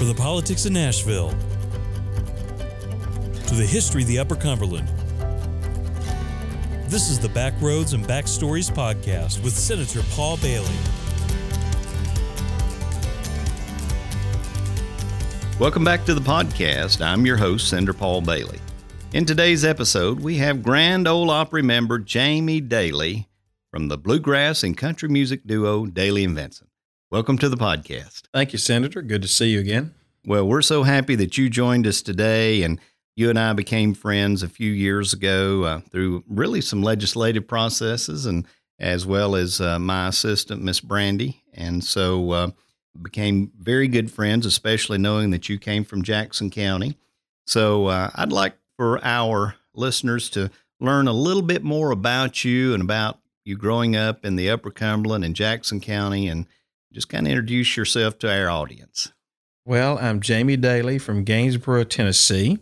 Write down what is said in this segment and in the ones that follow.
From the politics of Nashville to the history of the Upper Cumberland. This is the Backroads and Backstories podcast with Senator Paul Bailey. Welcome back to the podcast. I'm your host, Senator Paul Bailey. In today's episode, we have Grand Ole Opry member Jamie Dailey from the bluegrass and country music duo Dailey and Vincent. Welcome to the podcast. Thank you, Senator. Good to see you again. Well, we're so happy that you joined us today, and you and I became friends a few years ago uh, through really some legislative processes, and as well as uh, my assistant, Miss Brandy, and so uh, became very good friends, especially knowing that you came from Jackson County. So uh, I'd like for our listeners to learn a little bit more about you and about you growing up in the Upper Cumberland and Jackson County, and just kind of introduce yourself to our audience. Well, I'm Jamie Dailey from Gainesboro, Tennessee.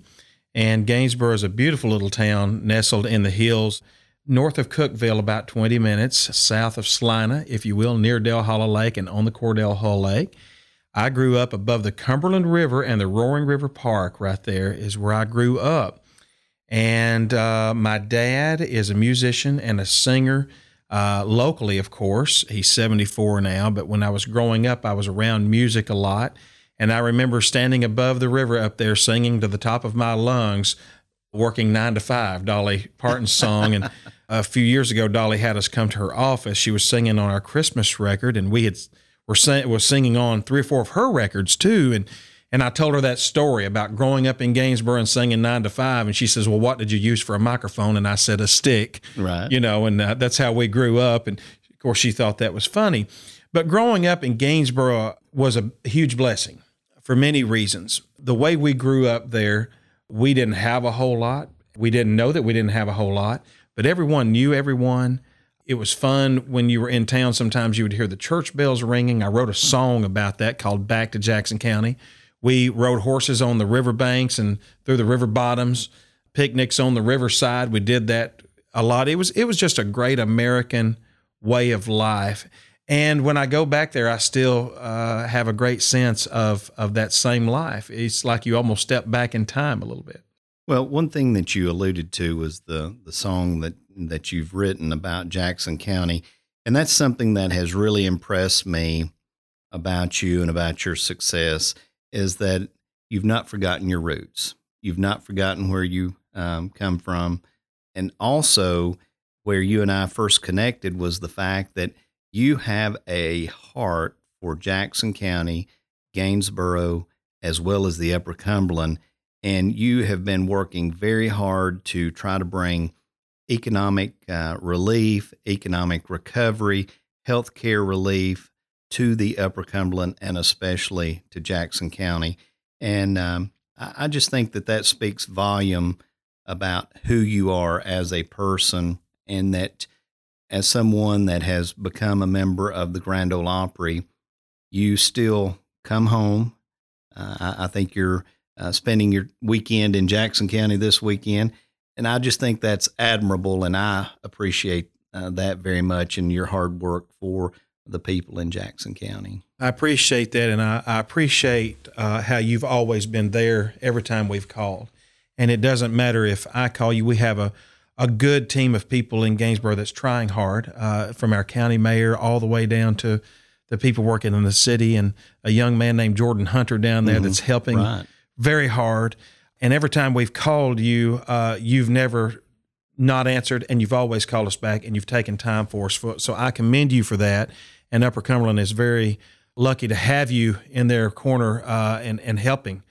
And Gainesboro is a beautiful little town nestled in the hills north of Cookeville, about 20 minutes south of Celina, if you will, near Dale Hollow Lake and on the Cordell Hull Lake. I grew up above the Cumberland River and the Roaring River Park, right there is where I grew up. And uh, my dad is a musician and a singer uh, locally, of course. He's 74 now, but when I was growing up, I was around music a lot. And I remember standing above the river up there singing to the top of my lungs, working nine to five, Dolly Parton's song. and a few years ago, Dolly had us come to her office. She was singing on our Christmas record, and we had were sing, was singing on three or four of her records too. And and I told her that story about growing up in Gainesboro and singing nine to five. And she says, Well, what did you use for a microphone? And I said, A stick. Right. You know, and uh, that's how we grew up. And of course, she thought that was funny. But growing up in Gainesboro was a huge blessing for many reasons. The way we grew up there, we didn't have a whole lot. We didn't know that we didn't have a whole lot, but everyone knew everyone. It was fun when you were in town. Sometimes you would hear the church bells ringing. I wrote a song about that called Back to Jackson County we rode horses on the riverbanks and through the river bottoms, picnics on the riverside. We did that a lot. It was it was just a great American way of life. And when I go back there, I still uh, have a great sense of of that same life. It's like you almost step back in time a little bit. Well, one thing that you alluded to was the the song that that you've written about Jackson County, and that's something that has really impressed me about you and about your success is that you've not forgotten your roots. You've not forgotten where you um, come from. And also, where you and I first connected was the fact that you have a heart for Jackson County, Gainesboro, as well as the Upper Cumberland. And you have been working very hard to try to bring economic uh, relief, economic recovery, healthcare relief, to the Upper Cumberland and especially to Jackson County. And um, I, I just think that that speaks volume about who you are as a person and that as someone that has become a member of the Grand Ole Opry, you still come home. Uh, I, I, think you're uh, spending your weekend in Jackson County this weekend. And I just think that's admirable. And I appreciate uh, that very much and your hard work for the people in Jackson County. I appreciate that, and I, I appreciate uh, how you've always been there every time we've called. And it doesn't matter if I call you; we have a a good team of people in Gainesboro that's trying hard, uh, from our county mayor all the way down to the people working in the city, and a young man named Jordan Hunter down there mm-hmm. that's helping right. very hard. And every time we've called you, uh, you've never not answered, and you've always called us back, and you've taken time for us. For, so I commend you for that and Upper Cumberland is very lucky to have you in their corner uh, and and helping.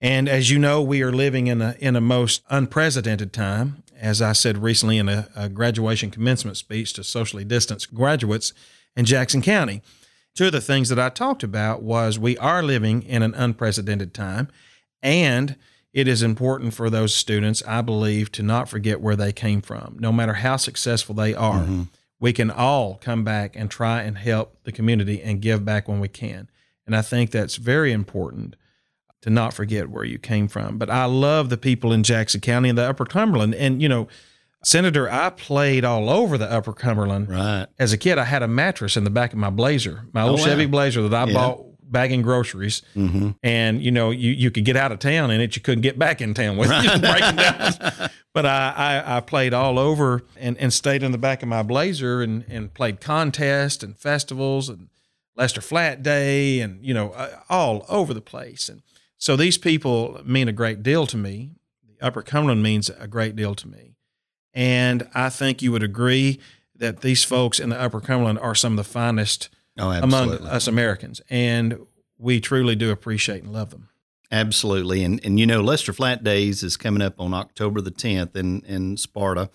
And as you know, we are living in a in a most unprecedented time. As I said recently in a, a graduation commencement speech to socially distanced graduates in Jackson County, two of the things that I talked about was we are living in an unprecedented time, and it is important for those students, I believe, to not forget where they came from, no matter how successful they are. Mm-hmm we can all come back and try and help the community and give back when we can. And I think that's very important to not forget where you came from. But I love the people in Jackson County and the Upper Cumberland. And, you know, Senator, I played all over the Upper Cumberland. Right. As a kid, I had a mattress in the back of my Blazer, my oh, old oh, wow. Chevy Blazer that I yeah. bought bagging groceries, Mm-hmm. and you know you you could get out of town in it, you couldn't get back in town with it, breaking down. But I, I I played all over and and stayed in the back of my Blazer and and played contests and festivals and Lester Flatt Day and you know uh, all over the place. And so these people mean a great deal to me. The Upper Cumberland means a great deal to me, and I think you would agree that these folks in the Upper Cumberland are some of the finest Oh, among us Americans, and we truly do appreciate and love them. Absolutely. And and you know, Lester Flatt Days is coming up on October the 10th in in Sparta.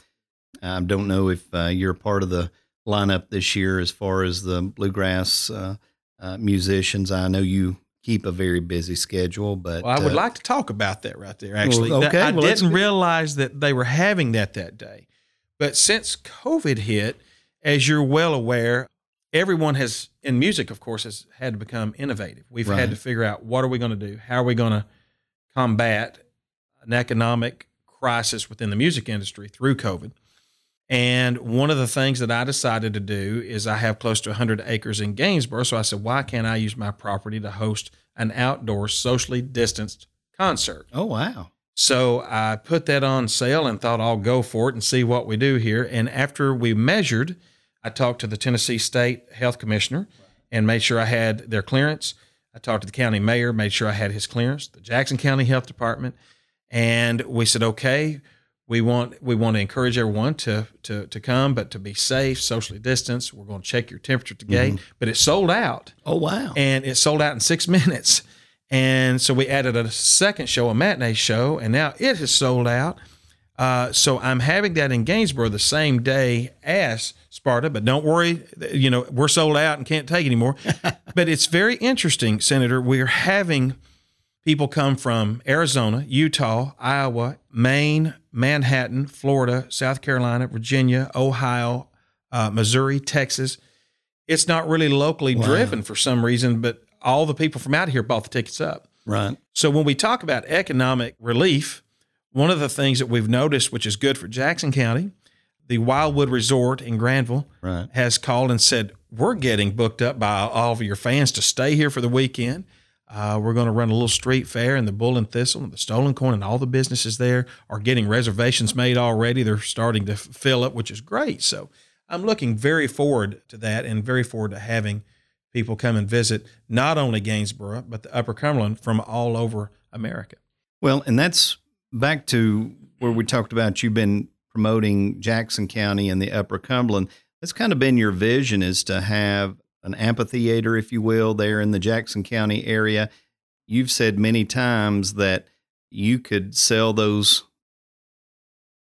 I don't know if uh, you're part of the lineup this year as far as the bluegrass uh, uh, musicians. I know you keep a very busy schedule, but Well, I would uh, like to talk about that right there. Actually, Well, okay, I well, didn't realize that they were having that that day, but since COVID hit, as you're well aware, everyone has in music, of course, has had to become innovative. We've Right. had to figure out what are we going to do, how are we going to combat an economic crisis within the music industry through COVID. And one of the things that I decided to do is I have close to 100 acres in Gainesboro. So I said, why can't I use my property to host an outdoor socially distanced concert? Oh wow. So I put that on sale and thought I'll go for it and see what we do here. And after we measured, I talked to the Tennessee State Health Commissioner and made sure I had their clearance. I talked to the county mayor, made sure I had his clearance, the Jackson County Health Department, and we said, okay, we want we want to encourage everyone to to to come, but to be safe, socially distanced. We're going to check your temperature at the gate, but it sold out Oh wow. and it sold out in six minutes. And so we added a second show, a matinee show, and now it has sold out. Uh, so I'm having that in Gainesboro the same day as Sparta, but don't worry, you know we're sold out and can't take anymore. but it's very interesting, Senator. We're having people come from Arizona, Utah, Iowa, Maine, Manhattan, Florida, South Carolina, Virginia, Ohio, uh, Missouri, Texas. It's not really locally Wow. driven for some reason, but all the people from out here bought the tickets up. right. So when we talk about economic relief, one of the things that we've noticed, which is good for Jackson County, the Wildwood Resort in Granville Right. has called and said, We're getting booked up by all of your fans to stay here for the weekend. Uh, we're going to run a little street fair, and the Bull and Thistle and the Stolen Corn and all the businesses there are getting reservations made already. They're starting to fill up, which is great. So I'm looking very forward to that and very forward to having people come and visit not only Gainesboro, but the Upper Cumberland from all over America. Well, and that's back to where we talked about you've been promoting Jackson County and the Upper Cumberland. That's kind of been your vision is to have an amphitheater, if you will, there in the Jackson County area. You've said many times that you could sell those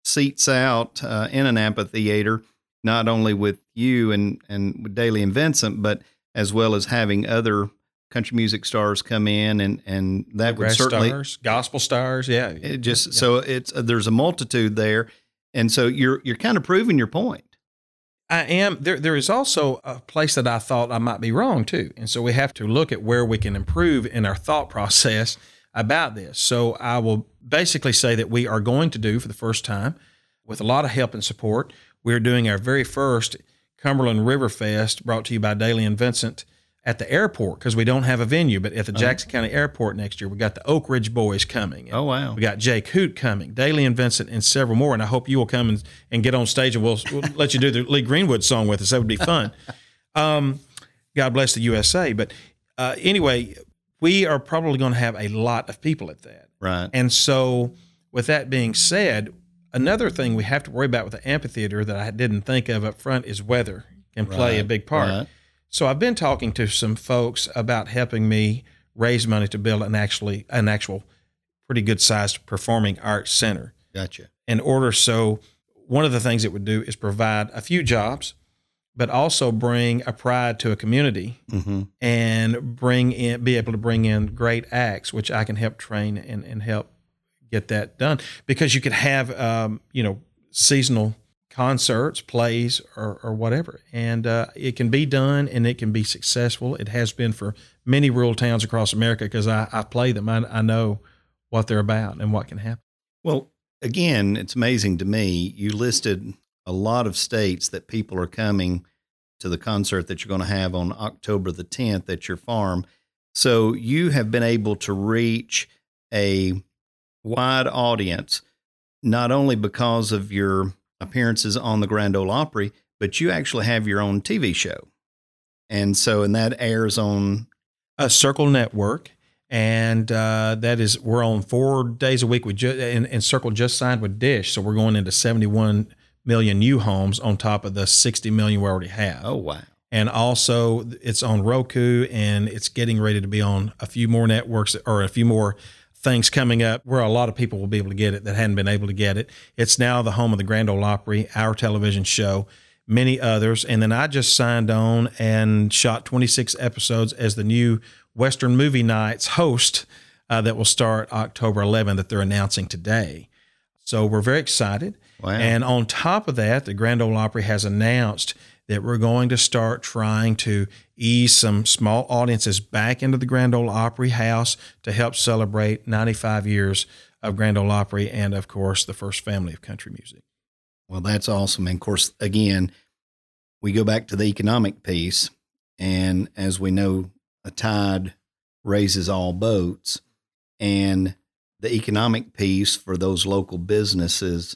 seats out uh, in an amphitheater, not only with you and, and with Dailey and Vincent, but as well as having other country music stars come in and, and that would certainly stars, gospel stars, yeah. it just Yeah. so it's uh, there's a multitude there, and so you're you're kind of proving your point. I am there. There is also a place that I thought I might be wrong too, and so we have to look at where we can improve in our thought process about this. So I will basically say that we are going to do for the first time, with a lot of help and support, we're doing our very first Cumberland River Fest, brought to you by Dailey and Vincent at the airport because we don't have a venue, but at the Jackson County Airport next year, we got the Oak Ridge Boys coming. Oh wow! We got Jake Hoot coming, Dailey and Vincent, and several more. And I hope you will come and, and get on stage and we'll, we'll let you do the Lee Greenwood song with us. That would be fun. Um, God bless the USA. But uh, anyway, we are probably going to have a lot of people at that. Right. And so, with that being said, another thing we have to worry about with the amphitheater that I didn't think of up front is weather can play a big part. right. So I've been talking to some folks about helping me raise money to build an actually an actual pretty good sized performing arts center. Gotcha. In order so one of the things it would do is provide a few jobs, but also bring a pride to a community hmm and bring in be able to bring in great acts, which I can help train and, and help get that done. Because you could have um, you know, seasonal concerts, plays, or, or whatever. And uh, it can be done and it can be successful. It has been for many rural towns across America because I, I play them. I, I know what they're about and what can happen. Well, again, it's amazing to me. You listed a lot of states that people are coming to the concert that you're going to have on October the 10th at your farm. So you have been able to reach a wide audience, not only because of your appearances on the Grand Ole Opry, but you actually have your own TV show. And so, and that airs on a Circle Network. And uh, that is, we're on four days a week. We just, and, and Circle just signed with Dish. So we're going into 71 million new homes on top of the 60 million we already have. Oh, wow. And also, it's on Roku and it's getting ready to be on a few more networks or a few more things coming up where a lot of people will be able to get it that hadn't been able to get it. It's now the home of the Grand Ole Opry, our television show, many others. And then I just signed on and shot 26 episodes as the new Western Movie Nights host uh, that will start October 11th that they're announcing today. So we're very excited. Wow. And on top of that, the Grand Ole Opry has announced that we're going to start trying to ease some small audiences back into the Grand Ole Opry house to help celebrate 95 years of Grand Ole Opry and, of course, the first family of country music. Well, that's awesome. And of course, again, we go back to the economic piece. And as we know, a tide raises all boats. And the economic piece for those local businesses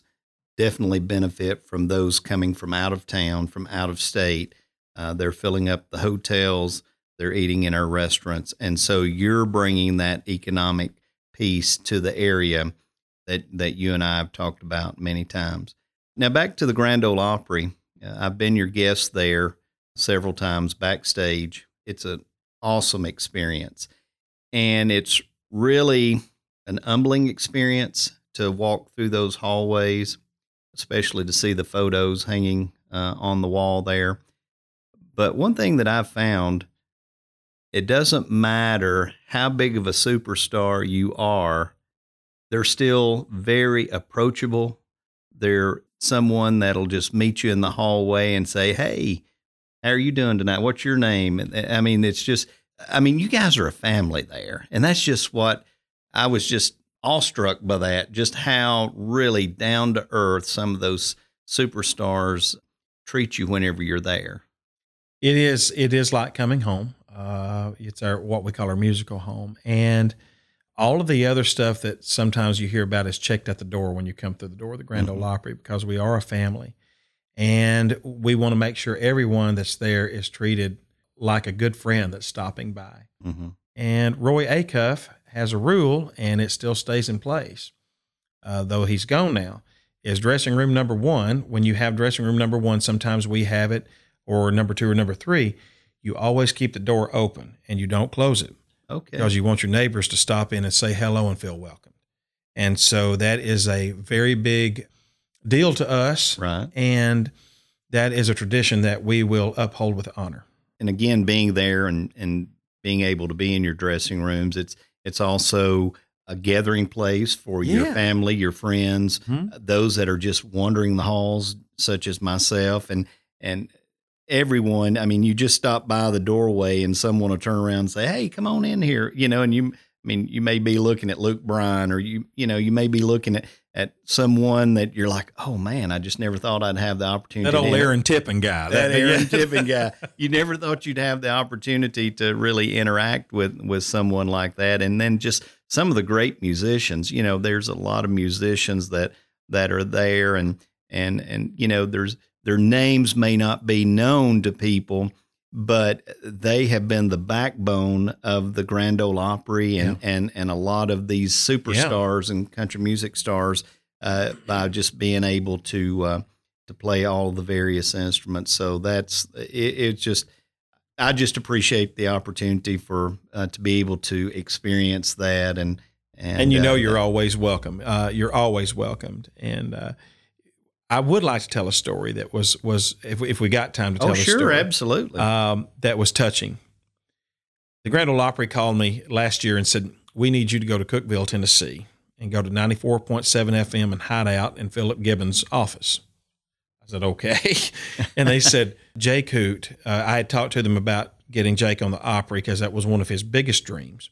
definitely benefit from those coming from out of town, from out of state. Uh, they're filling up the hotels, they're eating in our restaurants. And so you're bringing that economic piece to the area that, that you and I have talked about many times. Now, back to the Grand Ole Opry. Uh, I've been your guest there several times backstage. It's an awesome experience. And it's really an humbling experience to walk through those hallways especially to see the photos hanging uh, on the wall there. But one thing that I've found, it doesn't matter how big of a superstar you are, they're still very approachable. They're someone that'll just meet you in the hallway and say, Hey, how are you doing tonight? What's your name? I mean, it's just, I mean, you guys are a family there. And that's just what I was just awestruck by that, just how really down to earth some of those superstars treat you whenever you're there. It is. It is like coming home. Uh, it's our what we call our musical home, and all of the other stuff that sometimes you hear about is checked at the door when you come through the door of the Grand mm-hmm. Ole Opry because we are a family, and we want to make sure everyone that's there is treated like a good friend that's stopping by. Mm-hmm. And Roy Acuff has a rule, and it still stays in place, uh, though he's gone now. Is dressing room number one. When you have dressing room number one, sometimes we have it, or number two or number three. You always keep the door open and you don't close it. Okay. Because you want your neighbors to stop in and say hello and feel welcome. And so that is a very big deal to us. Right. And that is a tradition that we will uphold with honor. And again, being there and, and being able to be in your dressing rooms, it's it's also a gathering place for your family, your friends, mm-hmm. those that are just wandering the halls, such as myself, and and everyone. I mean, you just stop by the doorway and someone will turn around and say, "Hey, come on in here," you know, and you. I mean, you may be looking at Luke Bryan, or you, you know, you may be looking at at someone that you're like, oh man, I just never thought I'd have the opportunity. That old Aaron Tippin guy. That, that Aaron Tippin guy. You never thought you'd have the opportunity to really interact with with someone like that, and then just some of the great musicians. You know, there's a lot of musicians that that are there, and and and you know, there's their names may not be known to people but they have been the backbone of the Grand Ole Opry and yeah. and and a lot of these superstars yeah. and country music stars uh, by just being able to uh, to play all the various instruments. So that's it, it's just I just appreciate the opportunity for uh, to be able to experience that and and, and you know uh, you're always welcome. Uh, you're always welcomed and uh, I would like to tell a story that was was if we, if we got time to tell. Oh, sure, story, absolutely. Um, that was touching. The Grand Ole Opry called me last year and said, "We need you to go to Cookeville, Tennessee, and go to ninety four point seven FM and hide out in Philip Gibbons' office." I said, "Okay," and they said, "Jake Hoot." Uh, I had talked to them about getting Jake on the Opry because that was one of his biggest dreams,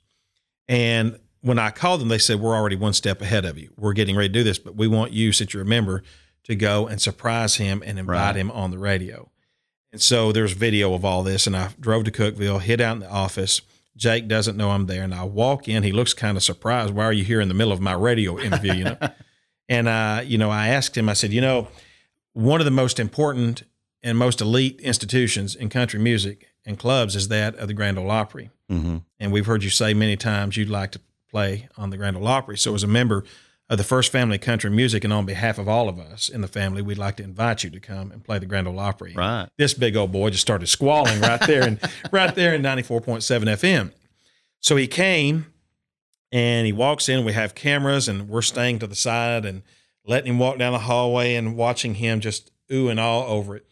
and when I called them, they said, "We're already one step ahead of you. We're getting ready to do this, but we want you, since you're a member." To go and surprise him and invite right. him on the radio. And so there's video of all this. And I drove to Cookeville, hid out in the office, Jake doesn't know I'm there, and I walk in. He looks kind of surprised. Why are you here in the middle of my radio interview? You know, and uh, you know, I asked him. I said, you know, one of the most important and most elite institutions in country music and clubs is that of the Grand Ole Opry. Mm-hmm. And we've heard you say many times you'd like to play on the Grand Ole Opry. So, as a member of the First Family Country Music, and on behalf of all of us in the family, we'd like to invite you to come and play the Grand Ole Opry. Right. This big old boy just started squalling right there and right there in 94.7 FM. So he came and he walks in. We have cameras and we're staying to the side and letting him walk down the hallway and watching him just ooh and all over it.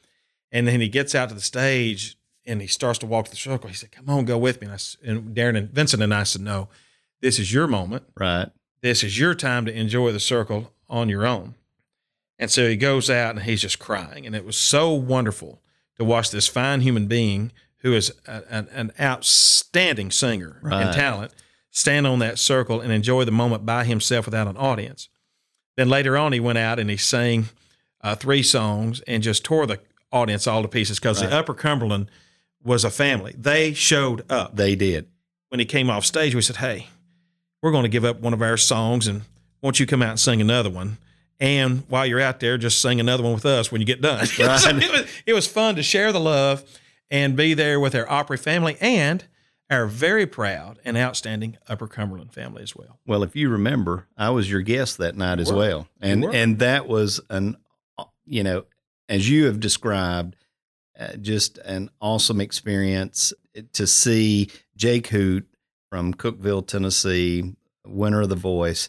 And then he gets out to the stage and he starts to walk the circle. He said, "Come on, go with me." And, I, and Darrin and Vincent and I said, "No, this is your moment. Right. This is your time to enjoy the circle on your own." And so he goes out and he's just crying, and it was so wonderful to watch this fine human being who is a, an, an outstanding singer Right. and talent stand on that circle and enjoy the moment by himself without an audience. Then later on, he went out and he sang uh, three songs and just tore the audience all to pieces because Right. the Upper Cumberland was a family. They showed up. They did. When he came off stage, we said, Hey, we're going to give up one of our songs and won't you come out and sing another one? And while you're out there, just sing another one with us when you get done. So it, was, it was fun to share the love and be there with our Opry family and our very proud and outstanding Upper Cumberland family as well. Well, if you remember, I was your guest that night as were. well, and and that was an, you know, as you have described, uh, just an awesome experience to see Jake Hoot from Cookeville, Tennessee, winner of The Voice,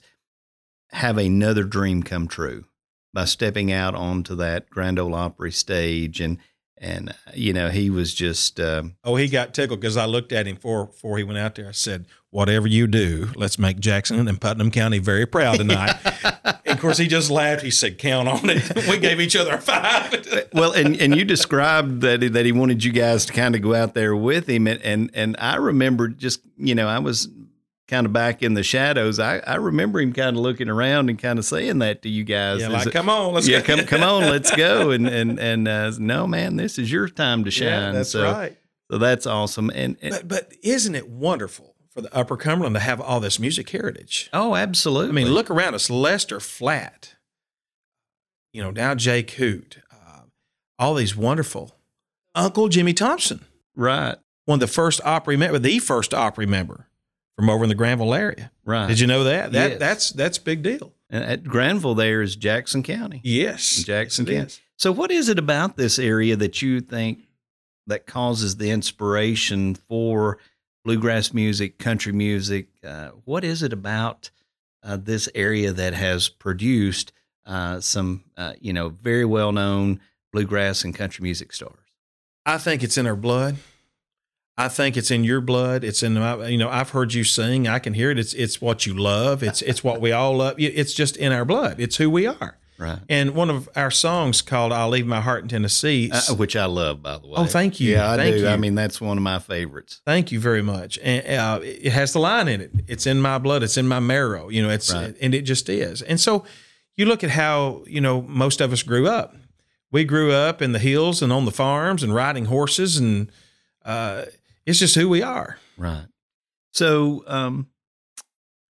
have another dream come true by stepping out onto that Grand Ole Opry stage, and and uh, you know he was just. Um, Oh, he got tickled because I looked at him before, before he went out there. I said, Whatever you do, let's make Jackson and Putnam County very proud tonight. and of course, he just laughed. He said, Count on it. we gave each other a five. well, and, and you described that he- that he wanted you guys to kind of go out there with him, and and, and I remember just you know I was kind of back in the shadows. I, I remember him kind of looking around and kind of saying that to you guys. yeah, like, it- come on, let's yeah, go. come come on, let's go. And and and uh, no, man, this is your time to shine. Yeah, that's so, right. So that's awesome. And, and But, but isn't it wonderful for the Upper Cumberland to have all this music heritage? oh, absolutely. I mean, look around us Lester Flatt, you know, now Jake Hoot, uh, all these wonderful. Uncle Jimmy Thompson, right, one of the first Opry member, the first Opry member from over in the Granville area. right. Did you know that? That Yes. that's that's big deal. And at Granville, there is Jackson County. Yes, Jackson Yes, County. is. So, what is it about this area that you think that causes the inspiration for bluegrass music, country music? Uh, what is it about uh, this area that has produced uh, some, uh, you know, very well known bluegrass and country music stars? I think it's in our blood. I think it's in your blood. It's in my, you know, I've heard you sing. I can hear it. It's it's what you love. It's it's what we all love. It's just in our blood. It's who we are. Right. And one of our songs called "I'll Leave My Heart in Tennessee." Uh, which I love, by the way. Oh, thank you. Yeah, I Thank do. you. I mean, that's one of my favorites. Thank you very much. And uh, it has the line in it. It's in my blood. It's in my marrow. You know, it's Right. and it just is. And so you look at how you know most of us grew up. We grew up in the hills and on the farms and riding horses, and uh, it's just who we are. Right. So, um,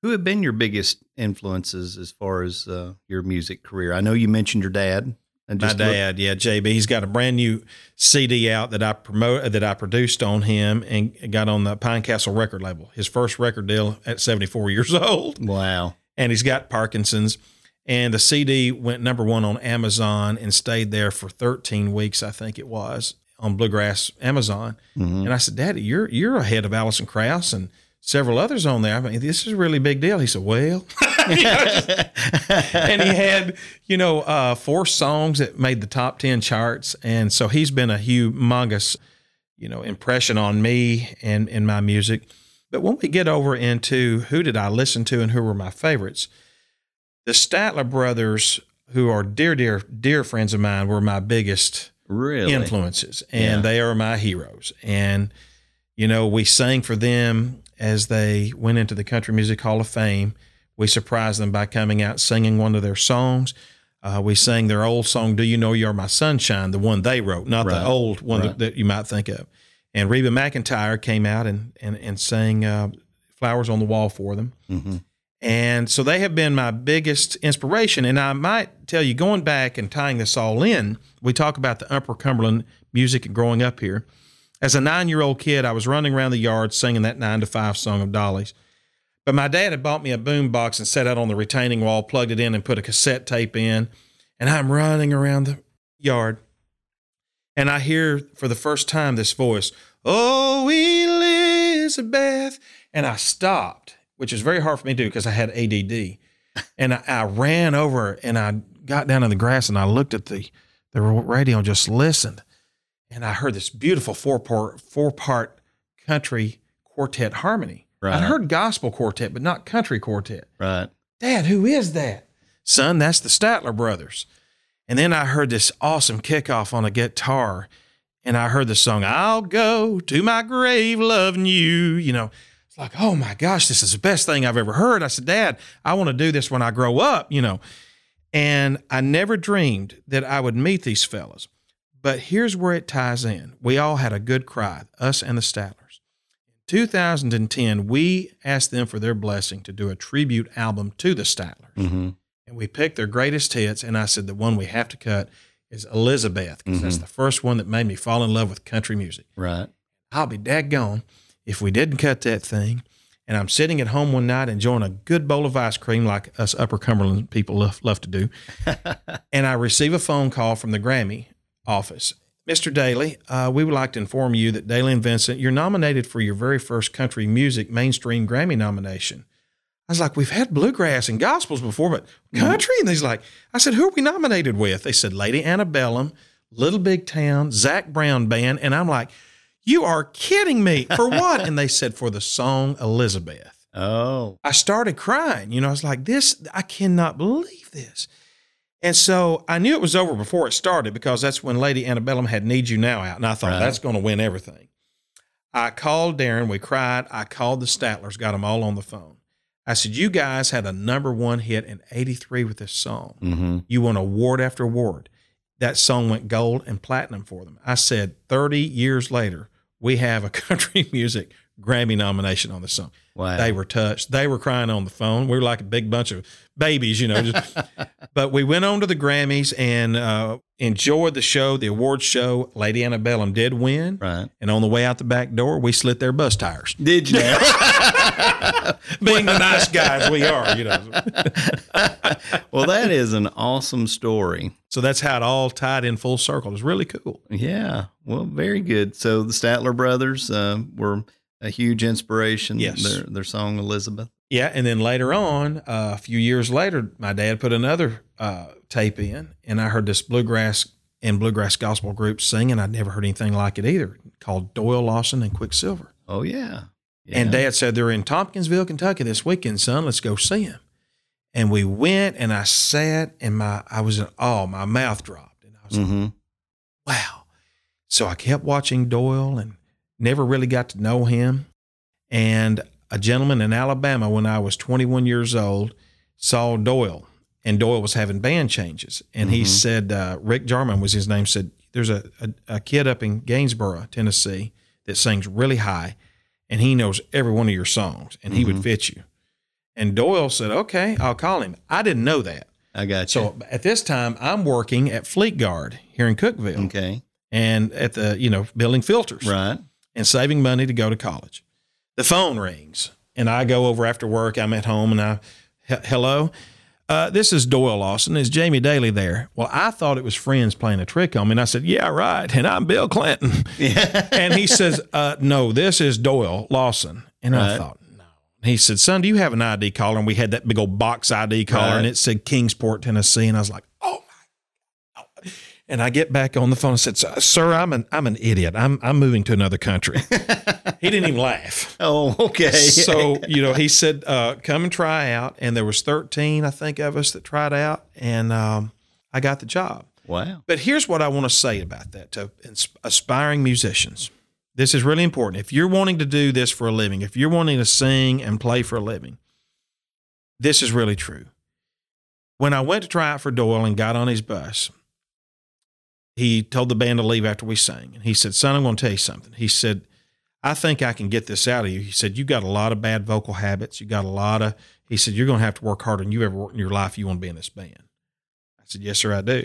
who have been your biggest influences as far as uh, your music career? I know you mentioned your dad. And My look- dad, yeah, JB, he's got a brand new CD out that I promote that I produced on him and got on the Pinecastle record label. His first record deal at 74 years old. wow. and he's got Parkinson's. And the CD went number one on Amazon and stayed there for 13 weeks, I think it was, on Bluegrass Amazon. Mhm. And I said, Daddy, you're you're ahead of Alison Krauss and several others on there. I mean, this is a really big deal. He said, Well, You know, just- and he had, you know, uh, four songs that made the top 10 charts. And so he's been a humongous, you know, impression on me and, in my music. But when we get over into who did I listen to and who were my favorites, the Statler brothers, who are dear, dear, dear friends of mine, were my biggest really? influences, and Yeah. they are my heroes. And you know, we sang for them as they went into the Country Music Hall of Fame. We surprised them by coming out singing one of their songs. Uh, we sang their old song, "Do You Know You're My Sunshine," the one they wrote, not Right. the old one Right. that, that you might think of. and Reba McEntire came out and and and sang uh, "Flowers on the Wall" for them. Mm-hmm. And so they have been my biggest inspiration. And I might tell you, going back and tying this all in, we talk about the Upper Cumberland music and growing up here. As a nine year old kid, I was running around the yard singing that nine to five song of Dolly's. But my dad had bought me a boom box and set it on the retaining wall, plugged it in, and put a cassette tape in. And I'm running around the yard. And I hear for the first time this voice, Oh, Elizabeth. And I stopped, which is very hard for me to do because I had ADD. And I, I ran over and I got down in the grass and I looked at the, the radio and just listened. And I heard this beautiful four part, four part country quartet harmony. Right. I heard gospel quartet, but not country quartet. Right. Dad, who is that? Son, that's the Statler brothers. And then I heard this awesome kickoff on a guitar, and I heard the song, I'll go to my grave loving you. You know, like, oh my gosh, this is the best thing I've ever heard. I said, Dad, I want to do this when I grow up, you know. And I never dreamed that I would meet these fellas. But here's where it ties in. We all had a good cry, us and the Statlers. In 2010, we asked them for their blessing to do a tribute album to the Statlers. Mm-hmm. And we picked their greatest hits. And I said, the one we have to cut is Elizabeth, because that's the first one that made me fall in love with country music. Right. I'll be daggone if we didn't cut that thing. And I'm sitting at home one night enjoying a good bowl of ice cream, like us Upper Cumberland people love, love to do. and I receive a phone call from the Grammy office. Mr. Dailey, uh, we would like to inform you that Dailey and Vincent, you're nominated for your very first country music mainstream Grammy nomination. I was like, we've had bluegrass and gospels before, but country? And he's like, I said, who are we nominated with? They said, Lady Antebellum, Little Big Town, Zac Brown Band. And I'm like, you are kidding me. For what? and they said, for the song Elizabeth. Oh. I started crying. You know, I was like, this, I cannot believe this. And so I knew it was over before it started because that's when Lady Antebellum had Need You Now out. And I thought, Right. that's going to win everything. I called Darrin. We cried. I called the Statlers, got them all on the phone. I said, You guys had a number one hit in 83 with this song. Mm-hmm. You won award after award. That song went gold and platinum for them. I said, 30 years later, we have a country music Grammy nomination on the song. Wow. They were touched. They were crying on the phone. We were like a big bunch of babies, you know. Just, but we went on to the Grammys and uh, enjoyed the show, the awards show. Lady Antebellum did win. right. And on the way out the back door, we slit their bus tires. Did you? Being the nice guys we are, you know. well, that is an awesome story. So that's how it all tied in full circle. It was really cool. Yeah. Well, very good. So the Statler brothers uh, were a huge inspiration. Yes. Their their song Elizabeth. Yeah, and then later on, uh, a few years later, my dad put another uh, tape in, and I heard this bluegrass and bluegrass gospel group sing, and I'd never heard anything like it either, called Doyle Lawson and Quicksilver. Oh yeah. yeah. And Dad said they're in Tompkinsville, Kentucky this weekend, son. Let's go see them. And we went, and I sat, and my I was in awe. My mouth dropped, and I was like, hmm wow. So I kept watching Doyle and never really got to know him. And a gentleman in Alabama, when I was 21 years old, saw Doyle, and Doyle was having band changes. And he Mhm. said, uh, Rick Jarman was his name, said, There's a, a, a kid up in Gainesboro, Tennessee, that sings really high, and he knows every one of your songs, and he would Mhm. fit you. And Doyle said, Okay, I'll call him. I didn't know that. I got you. So at this time, I'm working at Fleetguard here in Cookeville okay. and at the, you know, building filters Right. And saving money to go to college. The phone rings and I go over after work. I'm at home and I, hello, uh, this is Doyle Lawson. Is Jamie Dailey there? Well, I thought it was friends playing a trick on me. And I said, yeah, right. And I'm Bill Clinton. Yeah. and he says, uh, no, this is Doyle Lawson. And I thought, no. He said, son, do you have an ID collar? And we had that big old box ID collar Right. and it said Kingsport, Tennessee. And I was like, oh. And I get back on the phone and said, sir, I'm an, I'm an idiot. I'm, I'm moving to another country. he didn't even laugh. oh, okay. So, you know, he said, uh, come and try out. And there was 13, I think, of us that tried out. And um, I got the job. wow. But here's what I want to say about that to aspiring musicians. This is really important. If you're wanting to do this for a living, if you're wanting to sing and play for a living, this is really true. When I went to try out for Doyle and got on his bus, he told the band to leave after we sang. And he said, Son, I'm going to tell you something. He said, I think I can get this out of you. He said, You got a lot of bad vocal habits. You got a lot of, he said, You're going to have to work harder than you ever worked in your life you want to be in this band. I said, Yes, sir, I do.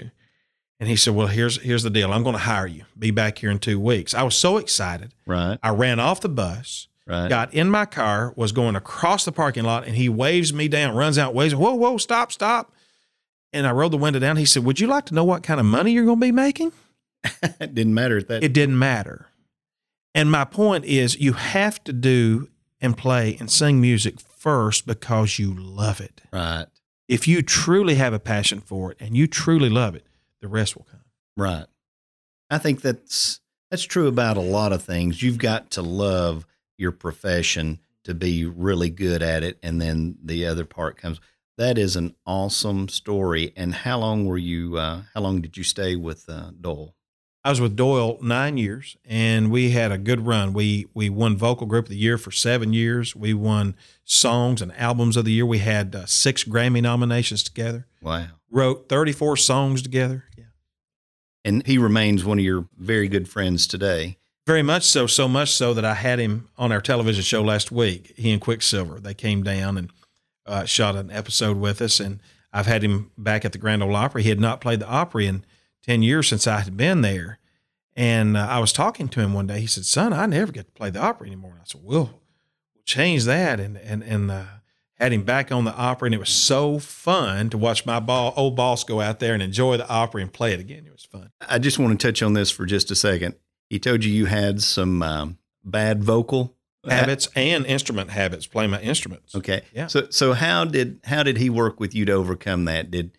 And he said, Well, here's here's the deal. I'm going to hire you. Be back here in two weeks. I was so excited. Right. I ran off the bus, Right. got in my car, was going across the parking lot, and he waves me down, runs out, waves, whoa, whoa, stop, stop. And I rolled the window down. He said, Would you like to know what kind of money you're going to be making? it didn't matter at that. It didn't matter. And my point is, you have to do and play and sing music first because you love it. right. If you truly have a passion for it and you truly love it, the rest will come. Right. I think that's that's true about a lot of things. You've got to love your profession to be really good at it and then the other part comes. That is an awesome story. And how long were you uh, how long did you stay with uh, Doyle? I was with Doyle nine years, and we had a good run. We we won Vocal Group of the Year for seven years. We won Songs and Albums of the Year. We had uh, six Grammy nominations together. Wow. Wrote thirty four songs together. Yeah, And he remains one of your very good friends today. very much so. So much so that I had him on our television show last week. He and Quicksilver. They came down and uh, shot an episode with us, and I've had him back at the Grand Ole Opry. He had not played the Opry in ten years since I had been there. And uh, I was talking to him one day. He said, "Son, I never get to play the Opry anymore." And I said, "Well, we'll change that." And and and uh, had him back on the Opry, and it was so fun to watch my ball, old boss go out there and enjoy the Opry and play it again. It was fun. I just want to touch on this for just a second. He told you you had some um, bad vocal Habits and instrument habits, playing my instruments. Okay. Yeah. So so how did how did he work with you to overcome that? Did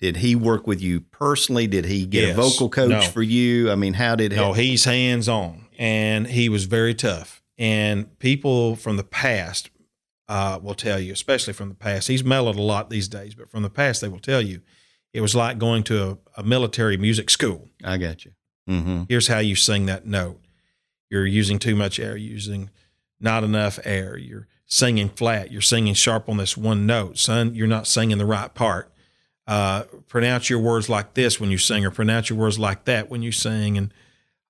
did he work with you personally? Did he get Yes. a vocal coach No. for you? I mean, how did he? No, he's hands on, and he was very tough. And people from the past uh, will tell you, especially from the past, he's mellowed a lot these days, but from the past, they will tell you it was like going to a, a military music school. I got you. Mm-hmm. Here's how you sing that note. You're using too much air, using not enough air. You're singing flat. You're singing sharp on this one note. Son, you're not singing the right part. Uh, pronounce your words like this when you sing, or pronounce your words like that when you sing. And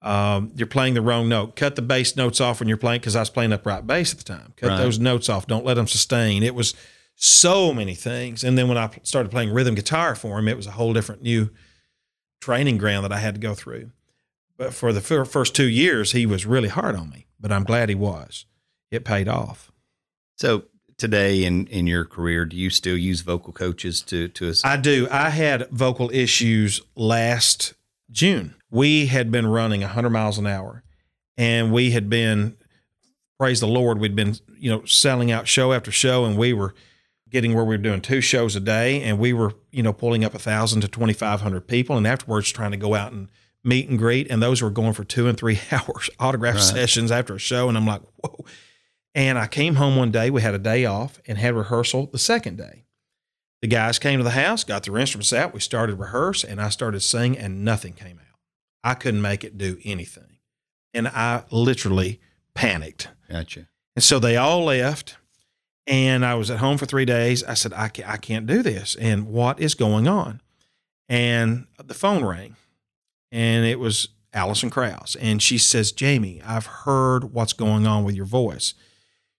um, you're playing the wrong note. Cut the bass notes off when you're playing, because I was playing upright bass at the time. Cut Right. those notes off. Don't let them sustain. It was so many things. And then when I started playing rhythm guitar for him, it was a whole different new training ground that I had to go through. But for the fir- first two years, he was really hard on me. But I'm glad he was. It paid off. So today in in your career, do you still use vocal coaches to to assist? I do. I had vocal issues last June. We had been running 100 miles an hour, and we had been, praise the Lord, we'd been you know selling out show after show, and we were getting where we were doing two shows a day, and we were you know pulling up a thousand to 2,500 people, and afterwards trying to go out and meet and greet, and those were going for two and three hours autograph Right. sessions after a show, and I'm like, whoa. And I came home one day, we had a day off, and had rehearsal the second day. The guys came to the house, got their instruments out. We started rehearse, and I started singing, and nothing came out. I couldn't make it do anything, and I literally panicked. Gotcha. And so they all left, and I was at home for three days. I said, I can't, I can't do this. And what is going on? And the phone rang, and it was Alison Krauss. And she says, Jamie, I've heard what's going on with your voice.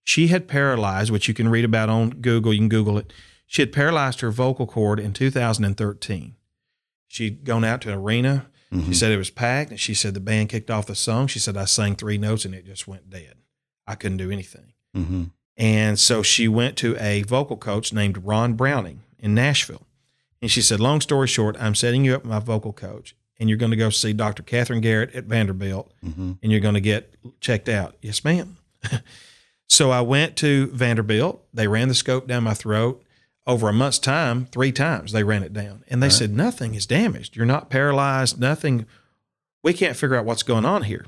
She had paralyzed, which you can read about on Google. You can Google it. She had paralyzed her vocal cord in 2013. She'd gone out to an arena. She Mhm. said it was packed, and she said the band kicked off the song. She said I sang three notes and it just went dead. I couldn't do anything. Mhm. And so she went to a vocal coach named Ron Browning in Nashville. And she said, Long story short, I'm setting you up with my vocal coach, and you're going to go see Dr. Catherine Garrett at Vanderbilt, Mhm. and you're going to get checked out. Yes, ma'am. so I went to Vanderbilt. They ran the scope down my throat. Over a month's time, three times they ran it down. And they Right. said, Nothing is damaged. You're not paralyzed. Nothing. We can't figure out what's going on here.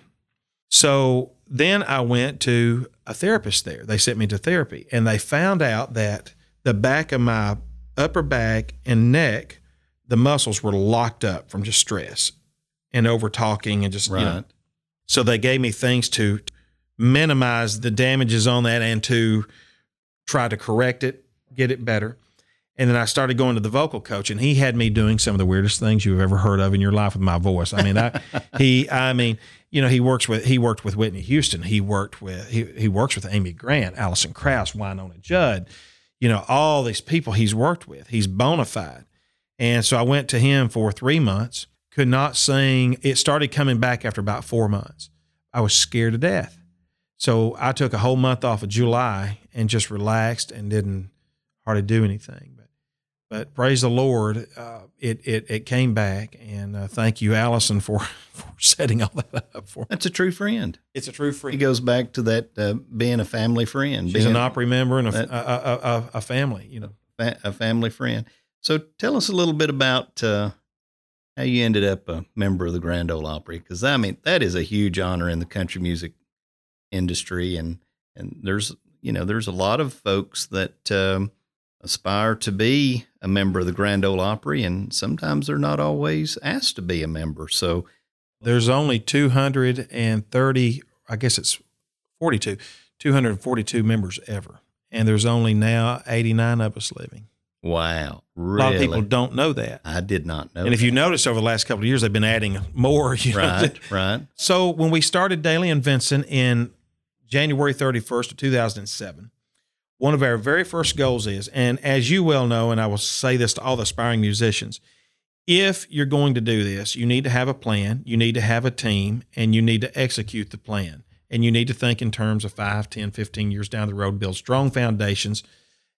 So then I went to a therapist there. They sent me to therapy and they found out that the back of my upper back and neck, the muscles were locked up from just stress and over talking and just, you know. Right. So they gave me things to minimize the damages on that and to try to correct it, get it better. And then I started going to the vocal coach, and he had me doing some of the weirdest things you've ever heard of in your life with my voice. I mean, I, he, I mean, you know, he works with he worked with Whitney Houston. He worked with he he works with Amy Grant, Alison Krauss, Wynonna Judd. You know, all these people he's worked with. He's bona fide. And so I went to him for three months. Could not sing. It started coming back after about four months. I was scared to death. So I took a whole month off of July and just relaxed and didn't hardly do anything. But but praise the Lord, uh, it it it came back, and uh, thank you, Alison, for for setting all that up for me. That's a true friend. It's a true It friend. goes back to that uh, being a family friend, She's being an Opry member and a, that- a, a, a, a family. You know, a family friend. So tell us a little bit about uh, how you ended up a member of the Grand Ole Opry, because I mean that is a huge honor in the country music industry, and and there's you know there's a lot of folks that um, aspire to be a member of the Grand Ole Opry, and sometimes they're not always asked to be a member. So there's only 230. I guess it's 42, 242 members ever, and there's only now 89 of us living. wow, A lot of people don't know that. I did not know. And if you notice over the last couple of years, they've been adding more. You know, right, right, So when we started Dailey and Vincent in January 31st of 2007, one of our very first goals is, and as you well know, and I will say this to all the aspiring musicians, if you're going to do this, you need to have a plan, you need to have a team, and you need to execute the plan. And you need to think in terms of 5, 10, 15 years down the road, build strong foundations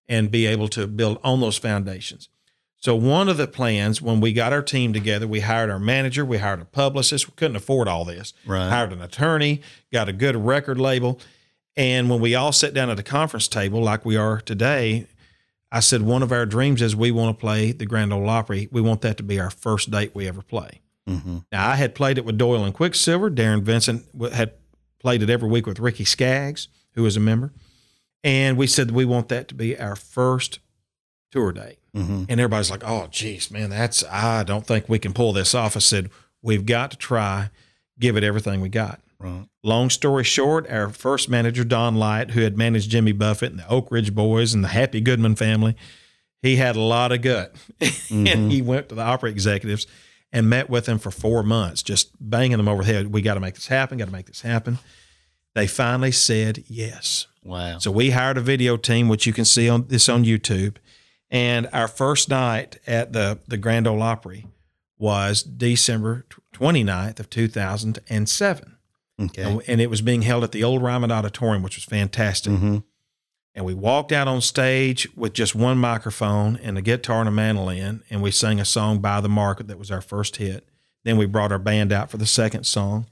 and be able to build on those foundations. So one of the plans when we got our team together, we hired our manager, we hired a publicist. We couldn't afford all this. right. Hired an attorney, got a good record label, and when we all sat down at the conference table like we are today, I said one of our dreams is we want to play the Grand Ole Opry. We want that to be our first date we ever play. hmm Now I had played it with Doyle and Quicksilver. Darrin Vincent had played it every week with Ricky Skaggs, who was a member, and we said we want that to be our first tour date. Hmm And everybody's like, "Oh, geez, man, that's I don't think we can pull this off." I said, "We've got to try, give it everything we got." Right. Long story short, our first manager, Don Light, who had managed Jimmy Buffett and the Oak Ridge Boys and the Happy Goodman family, he had a lot of gut, Mhm. and he went to the Opry executives and met with them for four months, just banging them over the head. We got to make this happen. Got to make this happen. They finally said yes. Wow. So we hired a video team, which you can see on this on YouTube. And our first night at the, the Grand Ole Opry was December 29th of 2007. okay. And, and it was being held at the Old Ryman Auditorium, which was fantastic. hmm And we walked out on stage with just one microphone and a guitar and a mandolin, and we sang a song by the market that was our first hit. Then we brought our band out for the second song.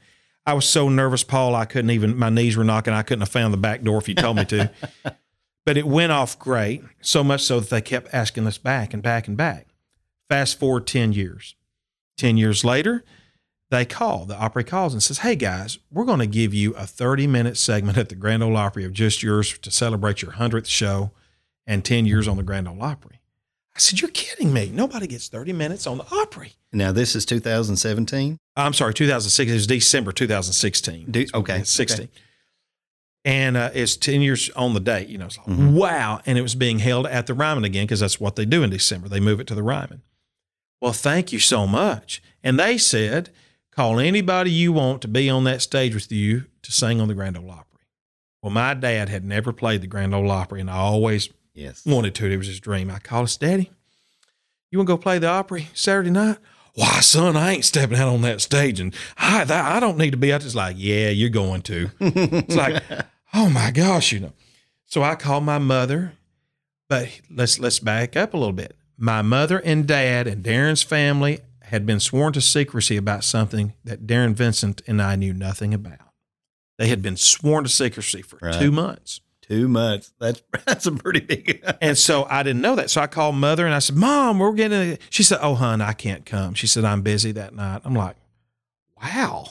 I was so nervous, Paul, I couldn't even, my knees were knocking. I couldn't have found the back door if you told me to. but it went off great, so much so that they kept asking us back and back and back. Fast forward 10 years. 10 years later, they call, the Opry calls and says, Hey guys, we're going to give you a 30 minute segment at the Grand Ole Opry of just yours to celebrate your 100th show and 10 years on the Grand Ole Opry. I said, You're kidding me. Nobody gets 30 minutes on the Opry. Now this is 2017. I'm sorry, 2006. It was December 2016. Do, okay. 16. And uh, it's 10 years on the date. You know, it's like, Mhm. wow. And it was being held at the Ryman again because that's what they do in December. They move it to the Ryman. Well, thank you so much. And they said, call anybody you want to be on that stage with you to sing on the Grand Ole Opry. Well, my dad had never played the Grand Ole Opry, and I always Yes. wanted to. It was his dream. I called his daddy. You want to go play the Opry Saturday night? Why, son, I ain't stepping out on that stage, and I that, I don't need to be out. It's like, yeah, you're going to. It's like, oh my gosh, you know. So I called my mother, but let's let's back up a little bit. My mother and dad and Darrin's family had been sworn to secrecy about something that Darrin Vincent and I knew nothing about. They had been sworn to secrecy for Right. two months. Two months. That's that's a pretty big. And so I didn't know that. So I called mother and I said, Mom, we're getting. A... She said, Oh, hon, I can't come. She said, I'm busy that night. I'm like, Wow,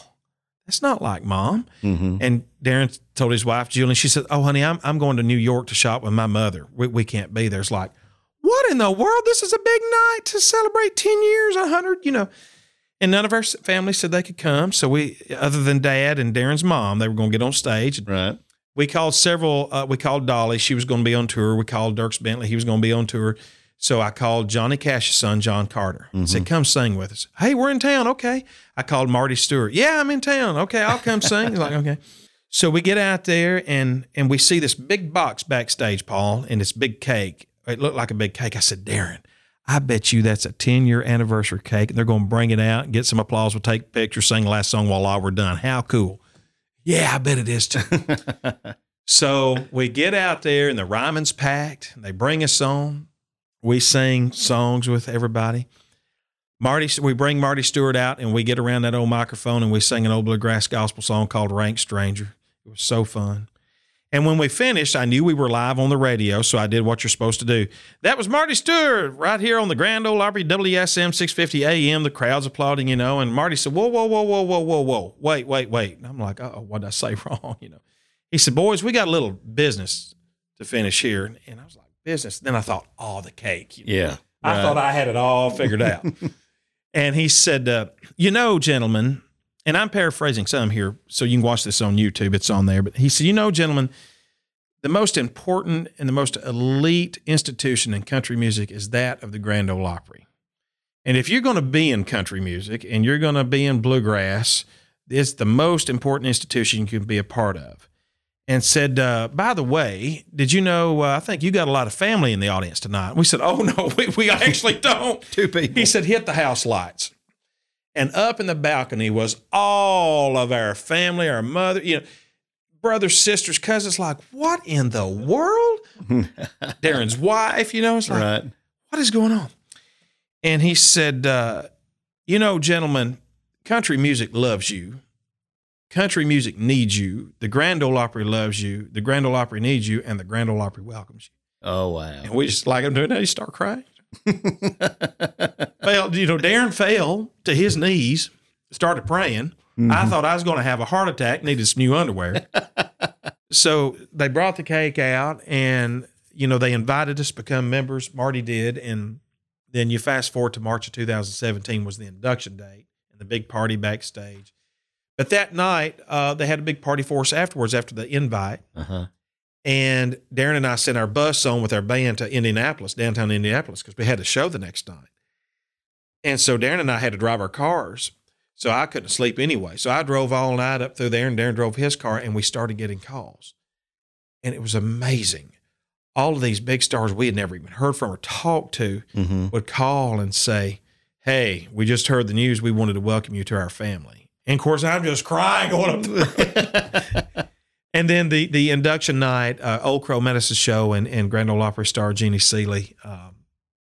that's not like mom. hmm And Darrin told his wife, Julie, she said, Oh, honey, I'm, I'm going to New York to shop with my mother. We, we can't be there. It's like, What in the world? This is a big night to celebrate 10 years, 100, you know. And none of our family said they could come. So we, other than dad and Darrin's mom, they were going to get on stage. Right. We called several. Uh, we called Dolly. She was going to be on tour. We called Dierks Bentley. He was going to be on tour. So I called Johnny Cash's son, John Carter. I said, "Come sing with us." Hey, we're in town. Okay. I called Marty Stuart. Yeah, I'm in town. Okay, I'll come sing. He's like, okay. So we get out there and and we see this big box backstage, Paul, and this big cake. It looked like a big cake. I said, Darrin, I bet you that's a 10 year anniversary cake. And they're going to bring it out and get some applause. We'll take pictures, sing the last song while all we're done. How cool. Yeah, I bet it is too. so we get out there and the Ryman's packed. They bring us on. We sing songs with everybody. Marty, we bring Marty Stuart out and we get around that old microphone and we sing an old bluegrass gospel song called Rank Stranger. It was so fun. And when we finished, I knew we were live on the radio, so I did what you're supposed to do. That was Marty Stuart right here on the Grand Ole Opry WSM 650 AM. The crowd's applauding, you know. And Marty said, "Whoa, whoa, whoa, whoa, whoa, whoa, whoa! Wait, wait, wait!" And I'm like, "Oh, what did I say wrong?" You know. He said, "Boys, we got a little business to finish here." And I was like, "Business?" Then I thought, "Oh, the cake." You know? Yeah. I right. thought I had it all figured out. and he said, uh, You know, gentlemen, and I'm paraphrasing some here, so you can watch this on YouTube. It's on there. But he said, You know, gentlemen, the most important and the most elite institution in country music is that of the Grand Ole Opry. And if you're going to be in country music and you're going to be in bluegrass, it's the most important institution you can be a part of. And said, uh, by the way, did you know? Uh, I think you got a lot of family in the audience tonight. We said, oh no, we, we actually don't. Two people. He said, hit the house lights. And up in the balcony was all of our family, our mother, you know, brothers, sisters, cousins. Like, what in the world? Darrin's wife, you know, it's like, right. what is going on? And he said, uh, you know, gentlemen, country music loves you. Country music needs you. The Grand Ole Opry loves you. The Grand Ole Opry needs you, and the Grand Ole Opry welcomes you. Oh wow. And we just like him doing that. He start crying. fell, you know, Darrin fell to his knees, started praying. I thought I was going to have a heart attack, needed some new underwear. so they brought the cake out and, you know, they invited us to become members. Marty did. And then you fast forward to March of 2017 was the induction date and the big party backstage. But that night, uh, they had a big party for us afterwards after the invite. Uh-huh. And Darrin and I sent our bus on with our band to Indianapolis, downtown Indianapolis, because we had a show the next night. And so Darrin and I had to drive our cars. So I couldn't sleep anyway. So I drove all night up through there, and Darrin drove his car, and we started getting calls. And it was amazing. All of these big stars we had never even heard from or talked to Mm-hmm. would call and say, Hey, we just heard the news. We wanted to welcome you to our family. And of course, I'm just crying going up And then the the induction night, uh, Old Crow Medicine Show and, and Grand Ole Opry star Jeannie Seely um,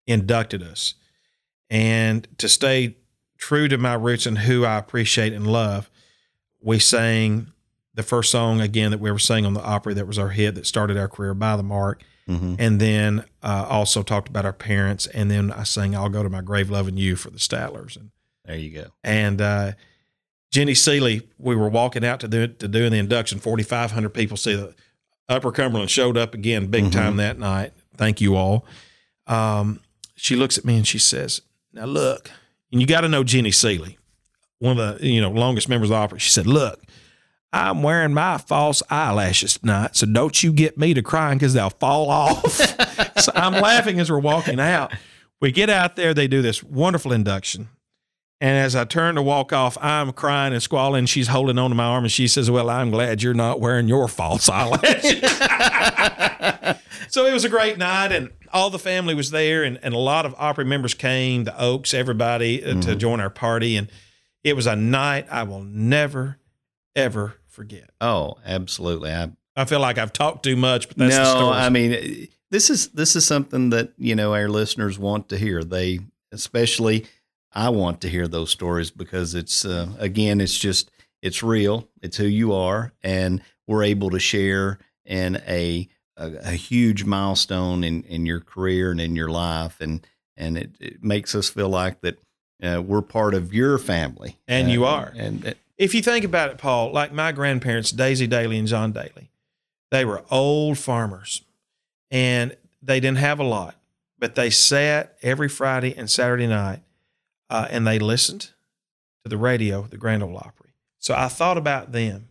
inducted us. And to stay true to my roots and who I appreciate and love, we sang the first song again that we ever sang on the Opry that was our hit that started our career by the mark. Mm-hmm. And then uh, also talked about our parents. And then I sang I'll Go to My Grave Loving You for the Statlers. And There you go. and uh, Jeannie Seely, we were walking out to do to doing the induction. Forty five hundred people see the Upper Cumberland showed up again, big Mhm. time that night. Thank you all. Um, she looks at me and she says, "Now look, and you got to know Jeannie Seely, one of the you know longest members of the Opry." She said, "Look." I'm wearing my false eyelashes tonight, so don't you get me to crying because they'll fall off. so I'm laughing as we're walking out. We get out there, they do this wonderful induction. And as I turn to walk off, I'm crying and squalling. She's holding onto my arm and she says, Well, I'm glad you're not wearing your false eyelashes. so it was a great night and all the family was there and, and a lot of Opry members came, the Oaks, everybody uh, to join our party. And it was a night I will never, ever forget. Oh, absolutely. I I feel like I've talked too much, but that's the no, story. I mean this is this is something that you know our listeners want to hear. They especially I want to hear those stories because it's uh, again it's just it's real. It's who you are, and we're able to share in a a, a huge milestone in in your career and in your life, and and it, it makes us feel like that uh, we're part of your family, And Uh, you are. and it, if you think about it, Paul, like my grandparents, Daisy Dailey and John Dailey, they were old farmers and they didn't have a lot, but they sat every Friday and Saturday night uh, and they listened to the radio, the Grand Ole Opry. So I thought about them.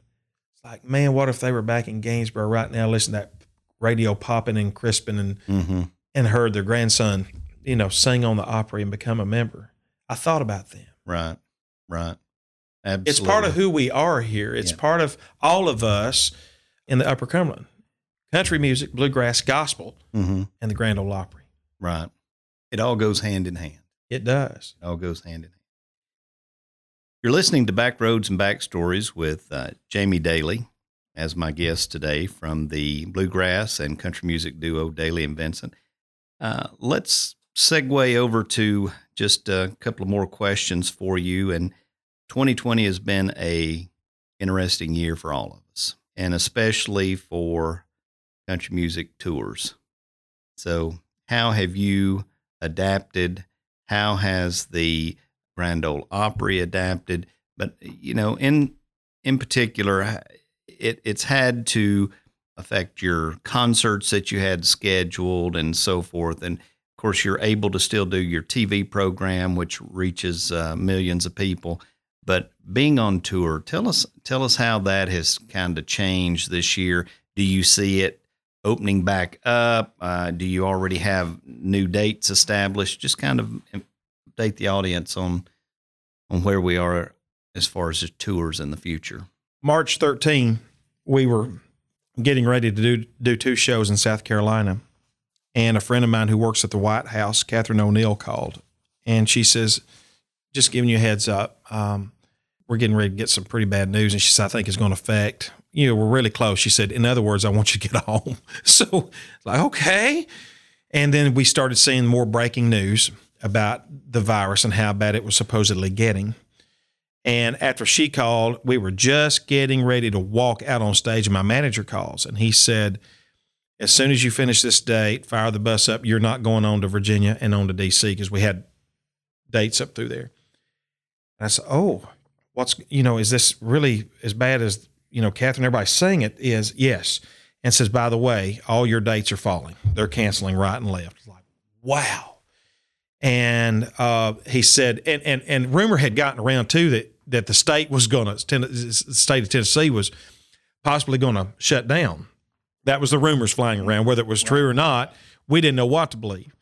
It's like, man, what if they were back in Gainesboro right now, listening to that radio popping and crisping and, mhm. and heard their grandson you know, sing on the Opry and become a member, I thought about them. Right. Right. Absolutely. It's part of who we are here. It's Yeah. part of all of us in the Upper Cumberland. Country music, bluegrass, gospel, hmm and the Grand Ole Opry. Right. It all goes hand in hand. It does. It all goes hand in hand. You're listening to Backroads and Backstories with uh, Jamie Dailey as my guest today from the bluegrass and country music duo Dailey and Vincent. Uh, let's segue over to just a couple of more questions for you. And 2020 has been a interesting year for all of us, and especially for country music tours. So, how have you adapted? How has the Grand Ole Opry adapted? But you know, in in particular, it it's had to affect your concerts that you had scheduled and so forth. And of course, you're able to still do your TV program, which reaches uh, millions of people. But being on tour, tell us tell us how that has kind of changed this year. Do you see it opening back up? Uh, do you already have new dates established? Just kind of update the audience on on where we are as far as the tours in the future. March 13, we were getting ready to do do two shows in South Carolina, and a friend of mine who works at the White House, Catherine O'Neill, called, and she says, "Just giving you a heads up, um, we're getting ready to get some pretty bad news." And she said, "I think it's going to affect." You know, we're really close. She said, "In other words, I want you to get home." So, like, okay. And then we started seeing more breaking news about the virus and how bad it was supposedly getting. And after she called, we were just getting ready to walk out on stage, and my manager calls and he said, As soon as you finish this date, fire the bus up. You're not going on to Virginia and on to DC because we had dates up through there. And I said, Oh, what's, you know, is this really as bad as, you know, Catherine, everybody's saying it is? Yes. And says, By the way, all your dates are falling. They're canceling right and left. It's like, wow. And uh, he said, and, and and rumor had gotten around too that that the state was going to, the state of Tennessee was possibly going to shut down. That was the rumors flying around. Whether it was true or not, we didn't know what to believe.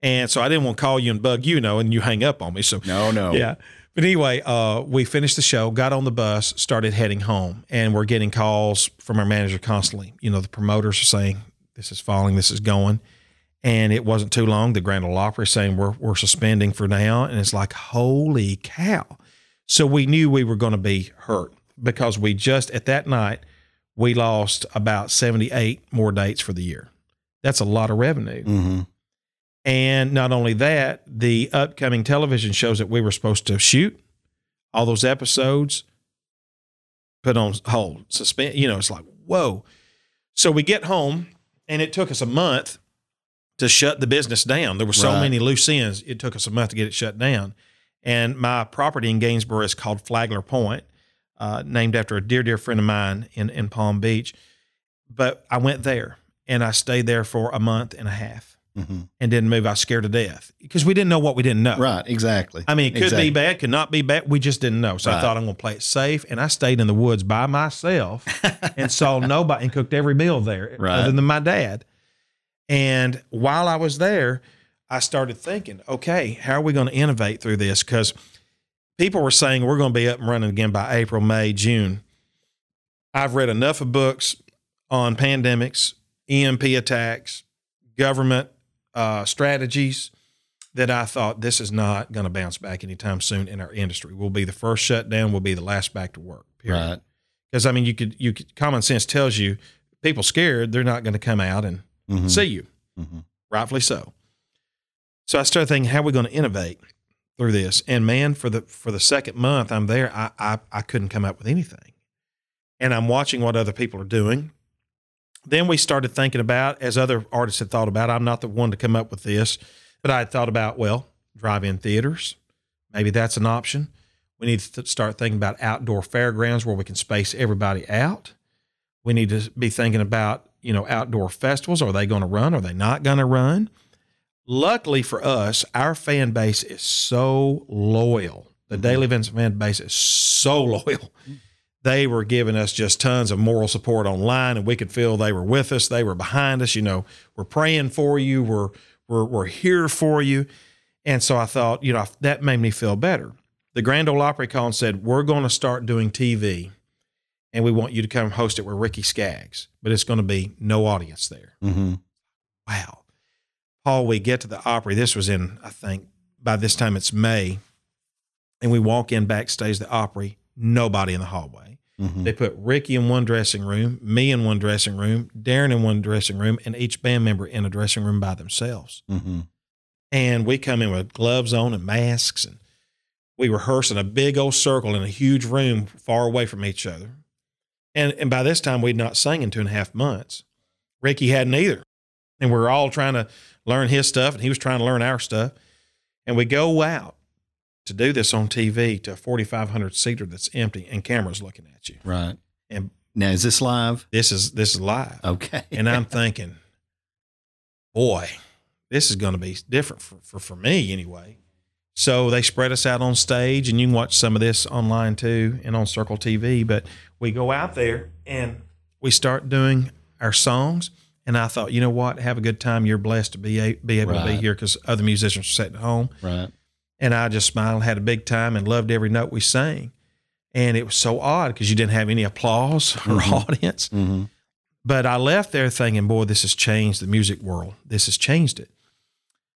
And so I didn't want to call you and bug you, you know, and you hang up on me. So No, no. yeah. But anyway, uh, we finished the show, got on the bus, started heading home, and we're getting calls from our manager constantly. You know, the promoters are saying, this is falling, this is going. And it wasn't too long. The Grand Ole Opry saying we're, we're suspending for now. And it's like, holy cow. So we knew we were going to be hurt because we just, at that night, we lost about 78 more dates for the year. That's a lot of revenue. Mm-hmm. And not only that, the upcoming television shows that we were supposed to shoot, all those episodes put on hold, suspend. You know, it's like, whoa. So we get home, and it took us a month to shut the business down. There were so Right. many loose ends, it took us a month to get it shut down. And my property in Gainesboro is called Flagler Point, uh, named after a dear, dear friend of mine in, in Palm Beach. But I went there and I stayed there for a month and a half Mm-hmm. and didn't move. I was scared to death because we didn't know what we didn't know. Right. Exactly. I mean, it could Exactly. be bad, could not be bad. We just didn't know. So I thought I'm going to play it safe. And I stayed in the woods by myself and saw nobody and cooked every meal there Right. other than my dad. And while I was there, I started thinking, okay, how are we going to innovate through this? Because people were saying we're going to be up and running again by April, May, June. I've read enough of books on pandemics, EMP attacks, government uh, strategies that I thought this is not going to bounce back anytime soon in our industry. We'll be the first shutdown. We'll be the last back to work. Period. Right. Because I mean, you could you could common sense tells you people scared they're not going to come out and Mhm. see you, Mhm. rightfully so. So I started thinking, how are we going to innovate through this? And man, for the for the second month I'm there, I I, I couldn't come up with anything. And I'm watching what other people are doing. Then we started thinking about, as other artists had thought about. I'm not the one to come up with this, but I had thought about, well, drive-in theaters, maybe that's an option. We need to start thinking about outdoor fairgrounds where we can space everybody out. We need to be thinking about, you know, outdoor festivals. Are they going to run? Are they not going to run? Luckily for us, our fan base is so loyal. The mm-hmm. Daily Events fan base is so loyal. Mm-hmm. They were giving us just tons of moral support online, and we could feel they were with us. They were behind us. You know, we're praying for you. We're We're we're here for you. And so I thought, you know, that made me feel better. The Grand Ole Opry called and said, We're going to start doing TV and we want you to come host it with Ricky Skaggs, but it's going to be no audience there. Mm-hmm. Wow. Paul, we get to the Opry. This was in, I think, by this time it's May. And we walk in backstage the Opry, nobody in the hallway. Mm-hmm. They put Ricky in one dressing room, me in one dressing room, Darrin in one dressing room, and each band member in a dressing room by themselves. Mm-hmm. And we come in with gloves on and masks, and we rehearse in a big old circle in a huge room far away from each other. And and by this time we'd not sang in two and a half months. Ricky hadn't either. And we are all trying to learn his stuff, and he was trying to learn our stuff. And we go out to do this on TV to a 4,500 seater that's empty and cameras looking at you. Right. And Now, is this live? this is this is live. Okay. And I'm thinking, boy, this is going to be different for, for, for me anyway. So they spread us out on stage, and you can watch some of this online too and on Circle TV. But we go out there and we start doing our songs. And I thought, you know what? Have a good time. You're blessed to be a, be able to be here because other musicians are sitting at home. right. And I just smiled, had a big time, and loved every note we sang. And it was so odd because you didn't have any applause or Mhm. audience. Mm-hmm. But I left there thinking, boy, this has changed the music world. This has changed it.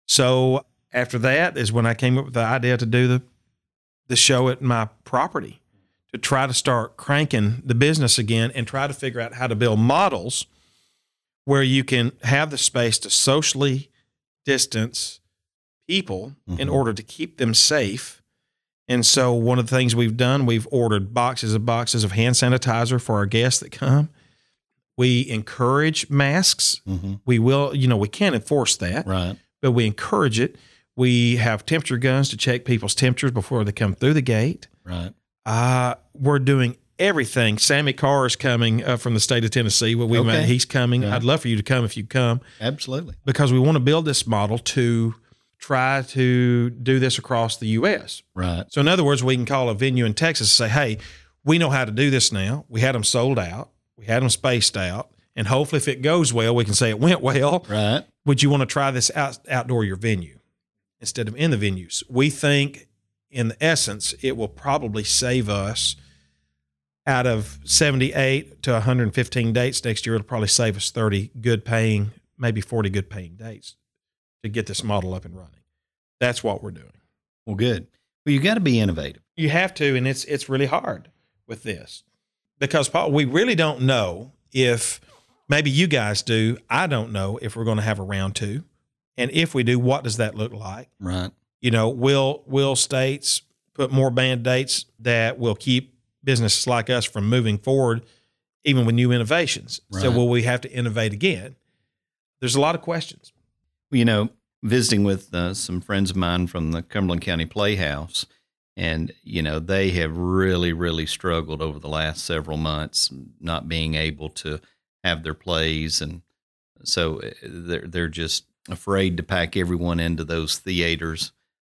So after that is when I came up with the idea to do the the show at my property to try to start cranking the business again and try to figure out how to build models where you can have the space to socially distance people in Mhm. order to keep them safe. And so one of the things we've done, we've ordered boxes of boxes of hand sanitizer for our guests that come. We encourage masks. Mm-hmm. We will, you know, we can't enforce that, Right. but we encourage it. We have temperature guns to check people's temperatures before they come through the gate. Right. Uh, we're doing everything. Sammy Carr is coming uh, from the state of Tennessee. What we Okay. met, he's coming. Yeah. I'd love for you to come if you come Absolutely. because we want to build this model to try to do this across the U.S. Right. So, in other words, we can call a venue in Texas and say, hey, we know how to do this now. We had them sold out, we had them spaced out. And hopefully, if it goes well, we can say it went well. Right. Would you want to try this out, outdoor your venue instead of in the venues? We think, in the essence, it will probably save us out of 78 to 115 dates next year. It'll probably save us 30 good paying, maybe 40 good paying dates to get this model up and running. That's what we're doing. Well, good. Well, you got to be innovative. You have to, and it's it's really hard with this because Paul, we really don't know if maybe you guys do. I don't know if we're going to have a round two, and if we do, what does that look like? Right. You know, will will states put more band dates that will keep businesses like us from moving forward, even with new innovations? So will we have to innovate again? There's a lot of questions. You know, visiting with uh, some friends of mine from the Cumberland County Playhouse, and you know they have really, really struggled over the last several months, not being able to have their plays, and so uh, they're they're just afraid to pack everyone into those theaters.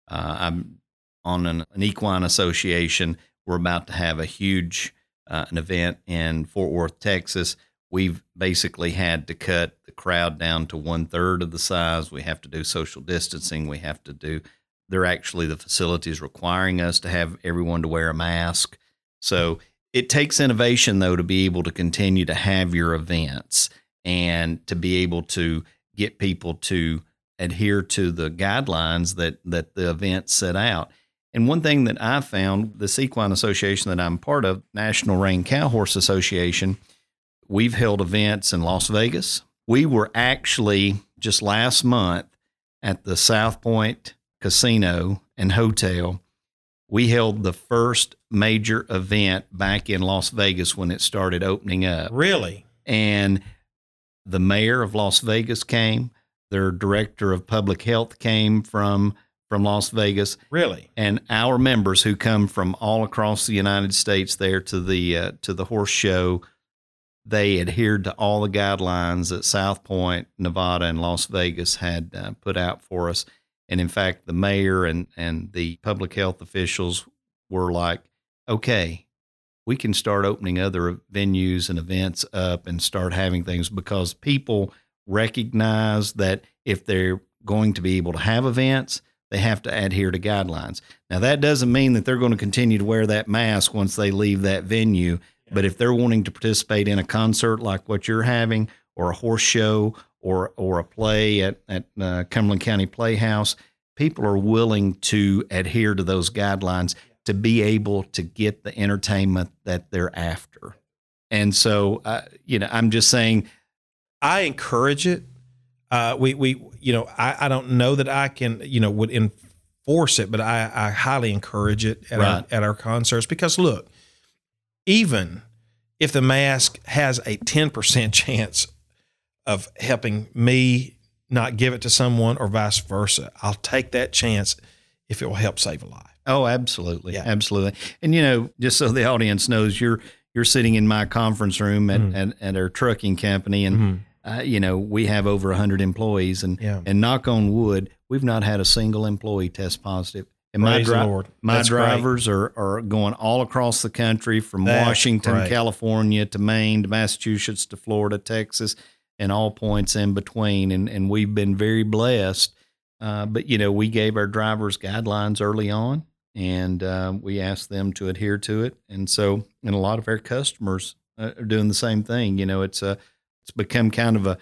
Uh, I'm on an, an equine association. We're about to have a huge uh, an event in Fort Worth, Texas. We've basically had to cut the crowd down to one third of the size. We have to do social distancing. We have to do. They're actually the facilities requiring us to have everyone to wear a mask. So it takes innovation though to be able to continue to have your events and to be able to get people to adhere to the guidelines that that the event set out. And one thing that I found, this equine association that I'm part of, National Reined Cow Horse Association, we've held events in Las Vegas. We were actually just last month at the South Point Casino and Hotel. We held the first major event back in Las Vegas when it started opening up Really? and the mayor of Las Vegas came. Their director of public health came from from Las Vegas, Really? and our members who come from all across the United States there to the uh, to the horse show. They adhered to all the guidelines that South Point, Nevada, and Las Vegas had uh, put out for us. And in fact, the mayor and and the public health officials were like, "Okay, we can start opening other venues and events up and start having things because people recognize that if they're going to be able to have events, they have to adhere to guidelines. Now, that doesn't mean that they're going to continue to wear that mask once they leave that venue. But if they're wanting to participate in a concert like what you're having, or a horse show, or or a play at at uh, Cumberland County Playhouse, people are willing to adhere to those guidelines to be able to get the entertainment that they're after. And so, uh, you know, I'm just saying, I encourage it. Uh, we we you know I, I don't know that I can you know would enforce it, but I, I highly encourage it at Right. our at our concerts because look, even if the mask has a ten percent chance of helping me not give it to someone or vice versa, I'll take that chance if it will help save a life. oh, absolutely, Yeah. absolutely. And you know, just so the audience knows, you're you're sitting in my conference room at Mhm. at, at our trucking company, and Mhm. uh, you know, we have over hundred employees, and Yeah. and knock on wood, we've not had a single employee test positive. And my dri-. My That's great. drivers are, are going all across the country from That's Washington, great. California to Maine to Massachusetts to Florida, Texas, and all points in between. And, and we've been very blessed. Uh, but, you know, we gave our drivers guidelines early on and uh, we asked them to adhere to it. And so, and a lot of our customers uh, are doing the same thing. You know, it's a, it's become kind of a,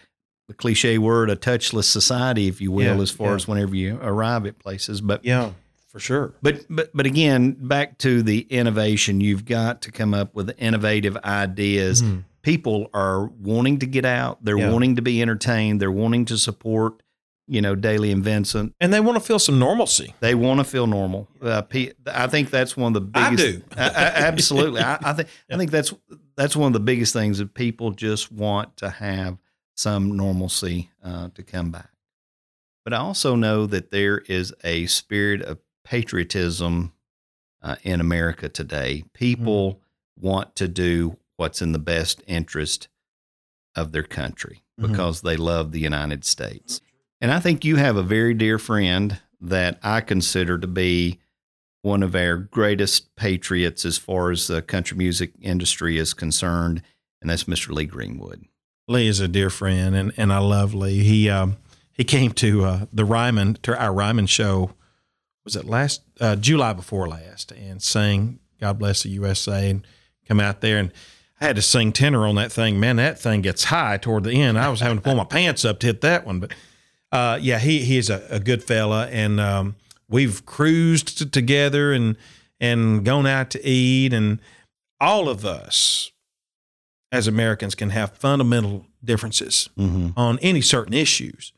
the cliche word, a touchless society, if you will, Yeah, as far yeah. as whenever you arrive at places. But Yeah, for sure. but but but again, back to the innovation, you've got to come up with innovative ideas. Mhm. People are wanting to get out, they're Yeah. wanting to be entertained, they're wanting to support, you know, Dailey and Vincent. And they want to feel some normalcy. They want to feel normal. Uh, I think that's one of the I biggest. do. I- I- absolutely. I, I think I think that's that's one of the biggest things that people just want to have some normalcy uh, to come back. But I also know that there is a spirit of patriotism uh, in America today. People want to do what's in the best interest of their country Mhm. because they love the United States. And I think you have a very dear friend that I consider to be one of our greatest patriots as far as the country music industry is concerned, and that's Mr. Lee Greenwood. Lee is a dear friend, and, and I love Lee. He um, he came to uh, the Ryman to our Ryman show. Was it last uh, July before last, and sang "God Bless the USA" and come out there and I had to sing tenor on that thing. Man, that thing gets high toward the end. I was having to pull my pants up to hit that one, but uh, yeah, he he's a, a good fella, and um, we've cruised t- together and and gone out to eat, and all of us as Americans can have fundamental differences Mm-hmm. on any certain issues.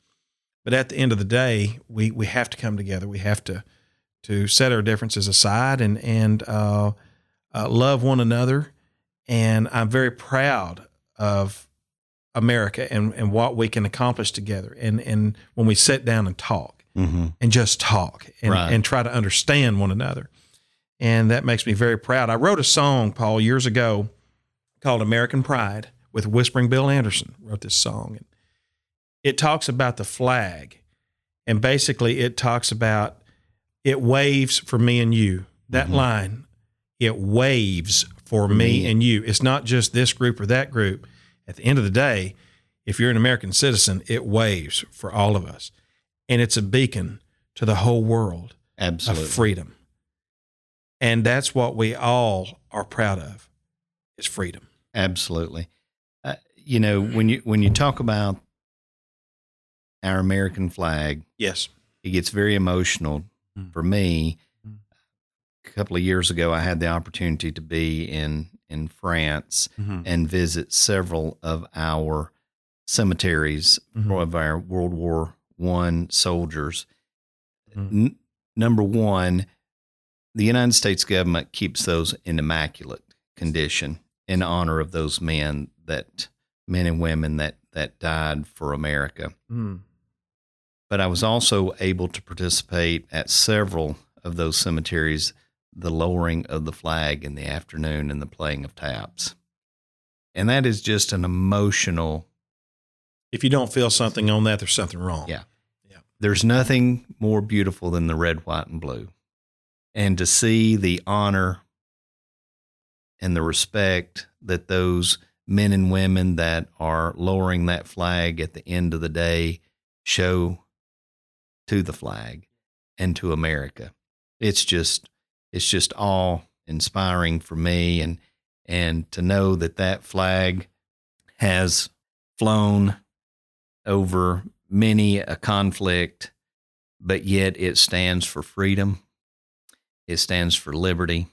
But at the end of the day, we, we have to come together. We have to to set our differences aside and and uh, uh, love one another. And I'm very proud of America and, and what we can accomplish together. And and when we sit down and talk Mm-hmm. and just talk and, Right. and try to understand one another. And that makes me very proud. I wrote a song, Paul, years ago called American Pride with Whispering Bill Anderson. Wrote this song. And it talks about the flag. And basically, it talks about it waves for me and you. That Mhm. line, it waves for me Me. and you. It's not just this group or that group. At the end of the day, if you're an American citizen, it waves for all of us. And it's a beacon to the whole world Absolutely. of freedom. And that's what we all are proud of is freedom. Absolutely. Uh, you know, when you when you talk about our American flag, Yes. it gets very emotional Mm. for me. Mm. A couple of years ago, I had the opportunity to be in in France and visit several of our cemeteries Mhm. of our World War One soldiers. Mhm. N- number one, the United States government keeps those in immaculate condition in honor of those men that men and women that that died for America. Mm. But I was also able to participate at several of those cemeteries, the lowering of the flag in the afternoon and the playing of taps. And that is just an emotional If you don't feel something on that, there's something wrong. Yeah. yeah. there's nothing more beautiful than the red, white, and blue. And to see the honor and the respect that those men and women that are lowering that flag at the end of the day show to the flag and to America. It's just it's just all inspiring for me and and to know that that flag has flown over many a conflict but yet it stands for freedom it stands for liberty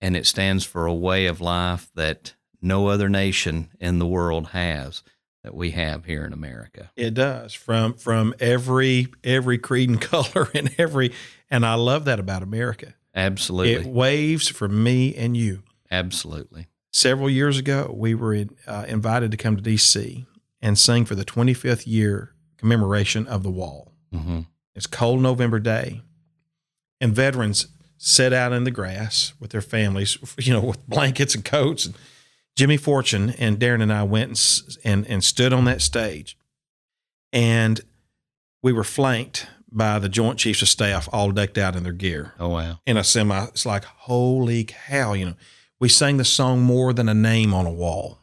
and it stands for a way of life that no other nation in the world has that we have here in America. It does from from every every creed and color and every and I love that about America. Absolutely. It waves for me and you. Absolutely. Several years ago, we were in, uh, invited to come to DC and sing for the 25th year commemoration of the wall. Mm-hmm. It's cold November day, and veterans set out in the grass with their families, you know, with blankets and coats. And Jimmy Fortune and Darrin and I went and, and, and stood on that stage, and we were flanked by the Joint Chiefs of Staff, all decked out in their gear Oh wow. in a semi. It's like, holy cow, you know. We sang the song more than a name on a wall.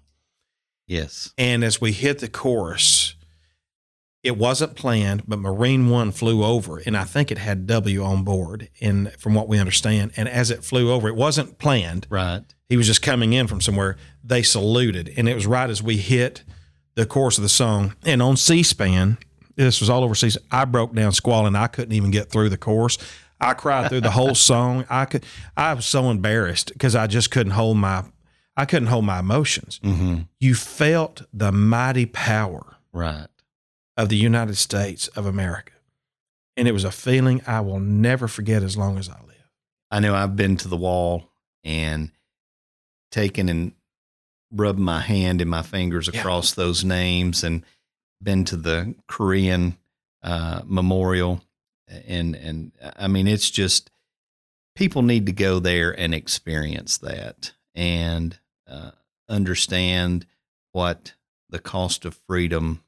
Yes. And as we hit the chorus, it wasn't planned, but Marine One flew over, and I think it had W on board. And from what we understand, and as it flew over, it wasn't planned. Right. He was just coming in from somewhere. They saluted, and it was right as we hit the chorus of the song. And on C-SPAN, this was all over I broke down squalling. I couldn't even get through the chorus. I cried through the whole song. I could. I was so embarrassed because I just couldn't hold my. I couldn't hold my emotions. Mm-hmm. You felt the mighty power Right. of the United States of America. And it was a feeling I will never forget as long as I live. I know I've been to the wall and taken and rubbed my hand and my fingers Yeah. across those names and been to the Korean uh, memorial and and I mean it's just people need to go there and experience that and uh, understand what the cost of freedom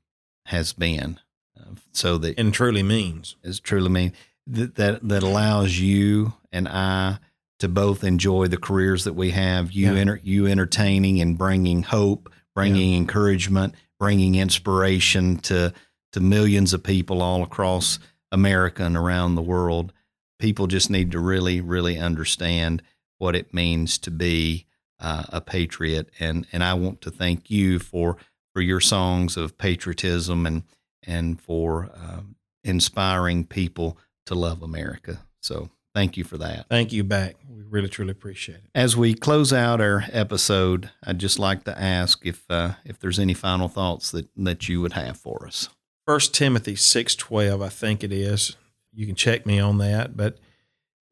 has been uh, so that And truly means. is truly mean that, that that allows you and I to both enjoy the careers that we have. You Yeah. enter, you entertaining and bringing hope, bringing encouragement, bringing inspiration to to millions of people all across America and around the world. People just need to really, really understand what it means to be uh, a patriot, and and I want to thank you for for your songs of patriotism and and for um, inspiring people to love America. So thank you for that. Thank you back. We really, truly appreciate it. As we close out our episode, I'd just like to ask if uh, if there's any final thoughts that that you would have for us. First Timothy six twelve, I think it is. You can check me on that, but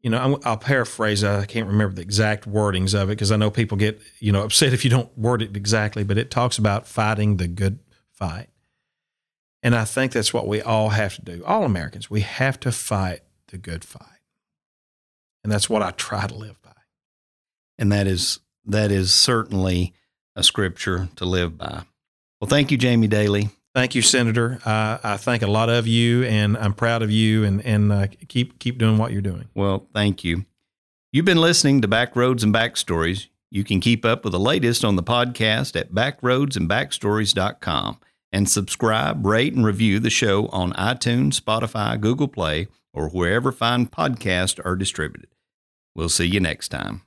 you know, I'm- I'll paraphrase. I can't remember the exact wordings of it because I know people get you know upset if you don't word it exactly. But it talks about fighting the good fight, and I think that's what we all have to do. All Americans, we have to fight the good fight, and that's what I try to live by. And that is that is certainly a scripture to live by. Well, thank you, Jamie Dailey. Thank you, Senator. Uh, I thank a lot of you, and I'm proud of you, and and uh, keep keep doing what you're doing. Well, thank you. You've been listening to Backroads and Backstories. You can keep up with the latest on the podcast at backroadsandbackstories.com and subscribe, rate, and review the show on iTunes, Spotify, Google Play, or wherever fine podcasts are distributed. We'll see you next time.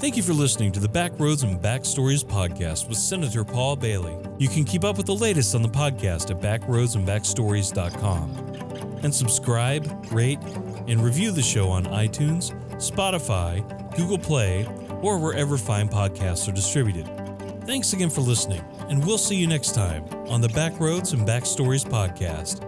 Thank you for listening to the Backroads and Backstories podcast with Senator Paul Bailey. You can keep up with the latest on the podcast at backroadsandbackstories.com. And subscribe, rate, and review the show on iTunes, Spotify, Google Play, or wherever fine podcasts are distributed. Thanks again for listening, and we'll see you next time on the Backroads and Backstories podcast.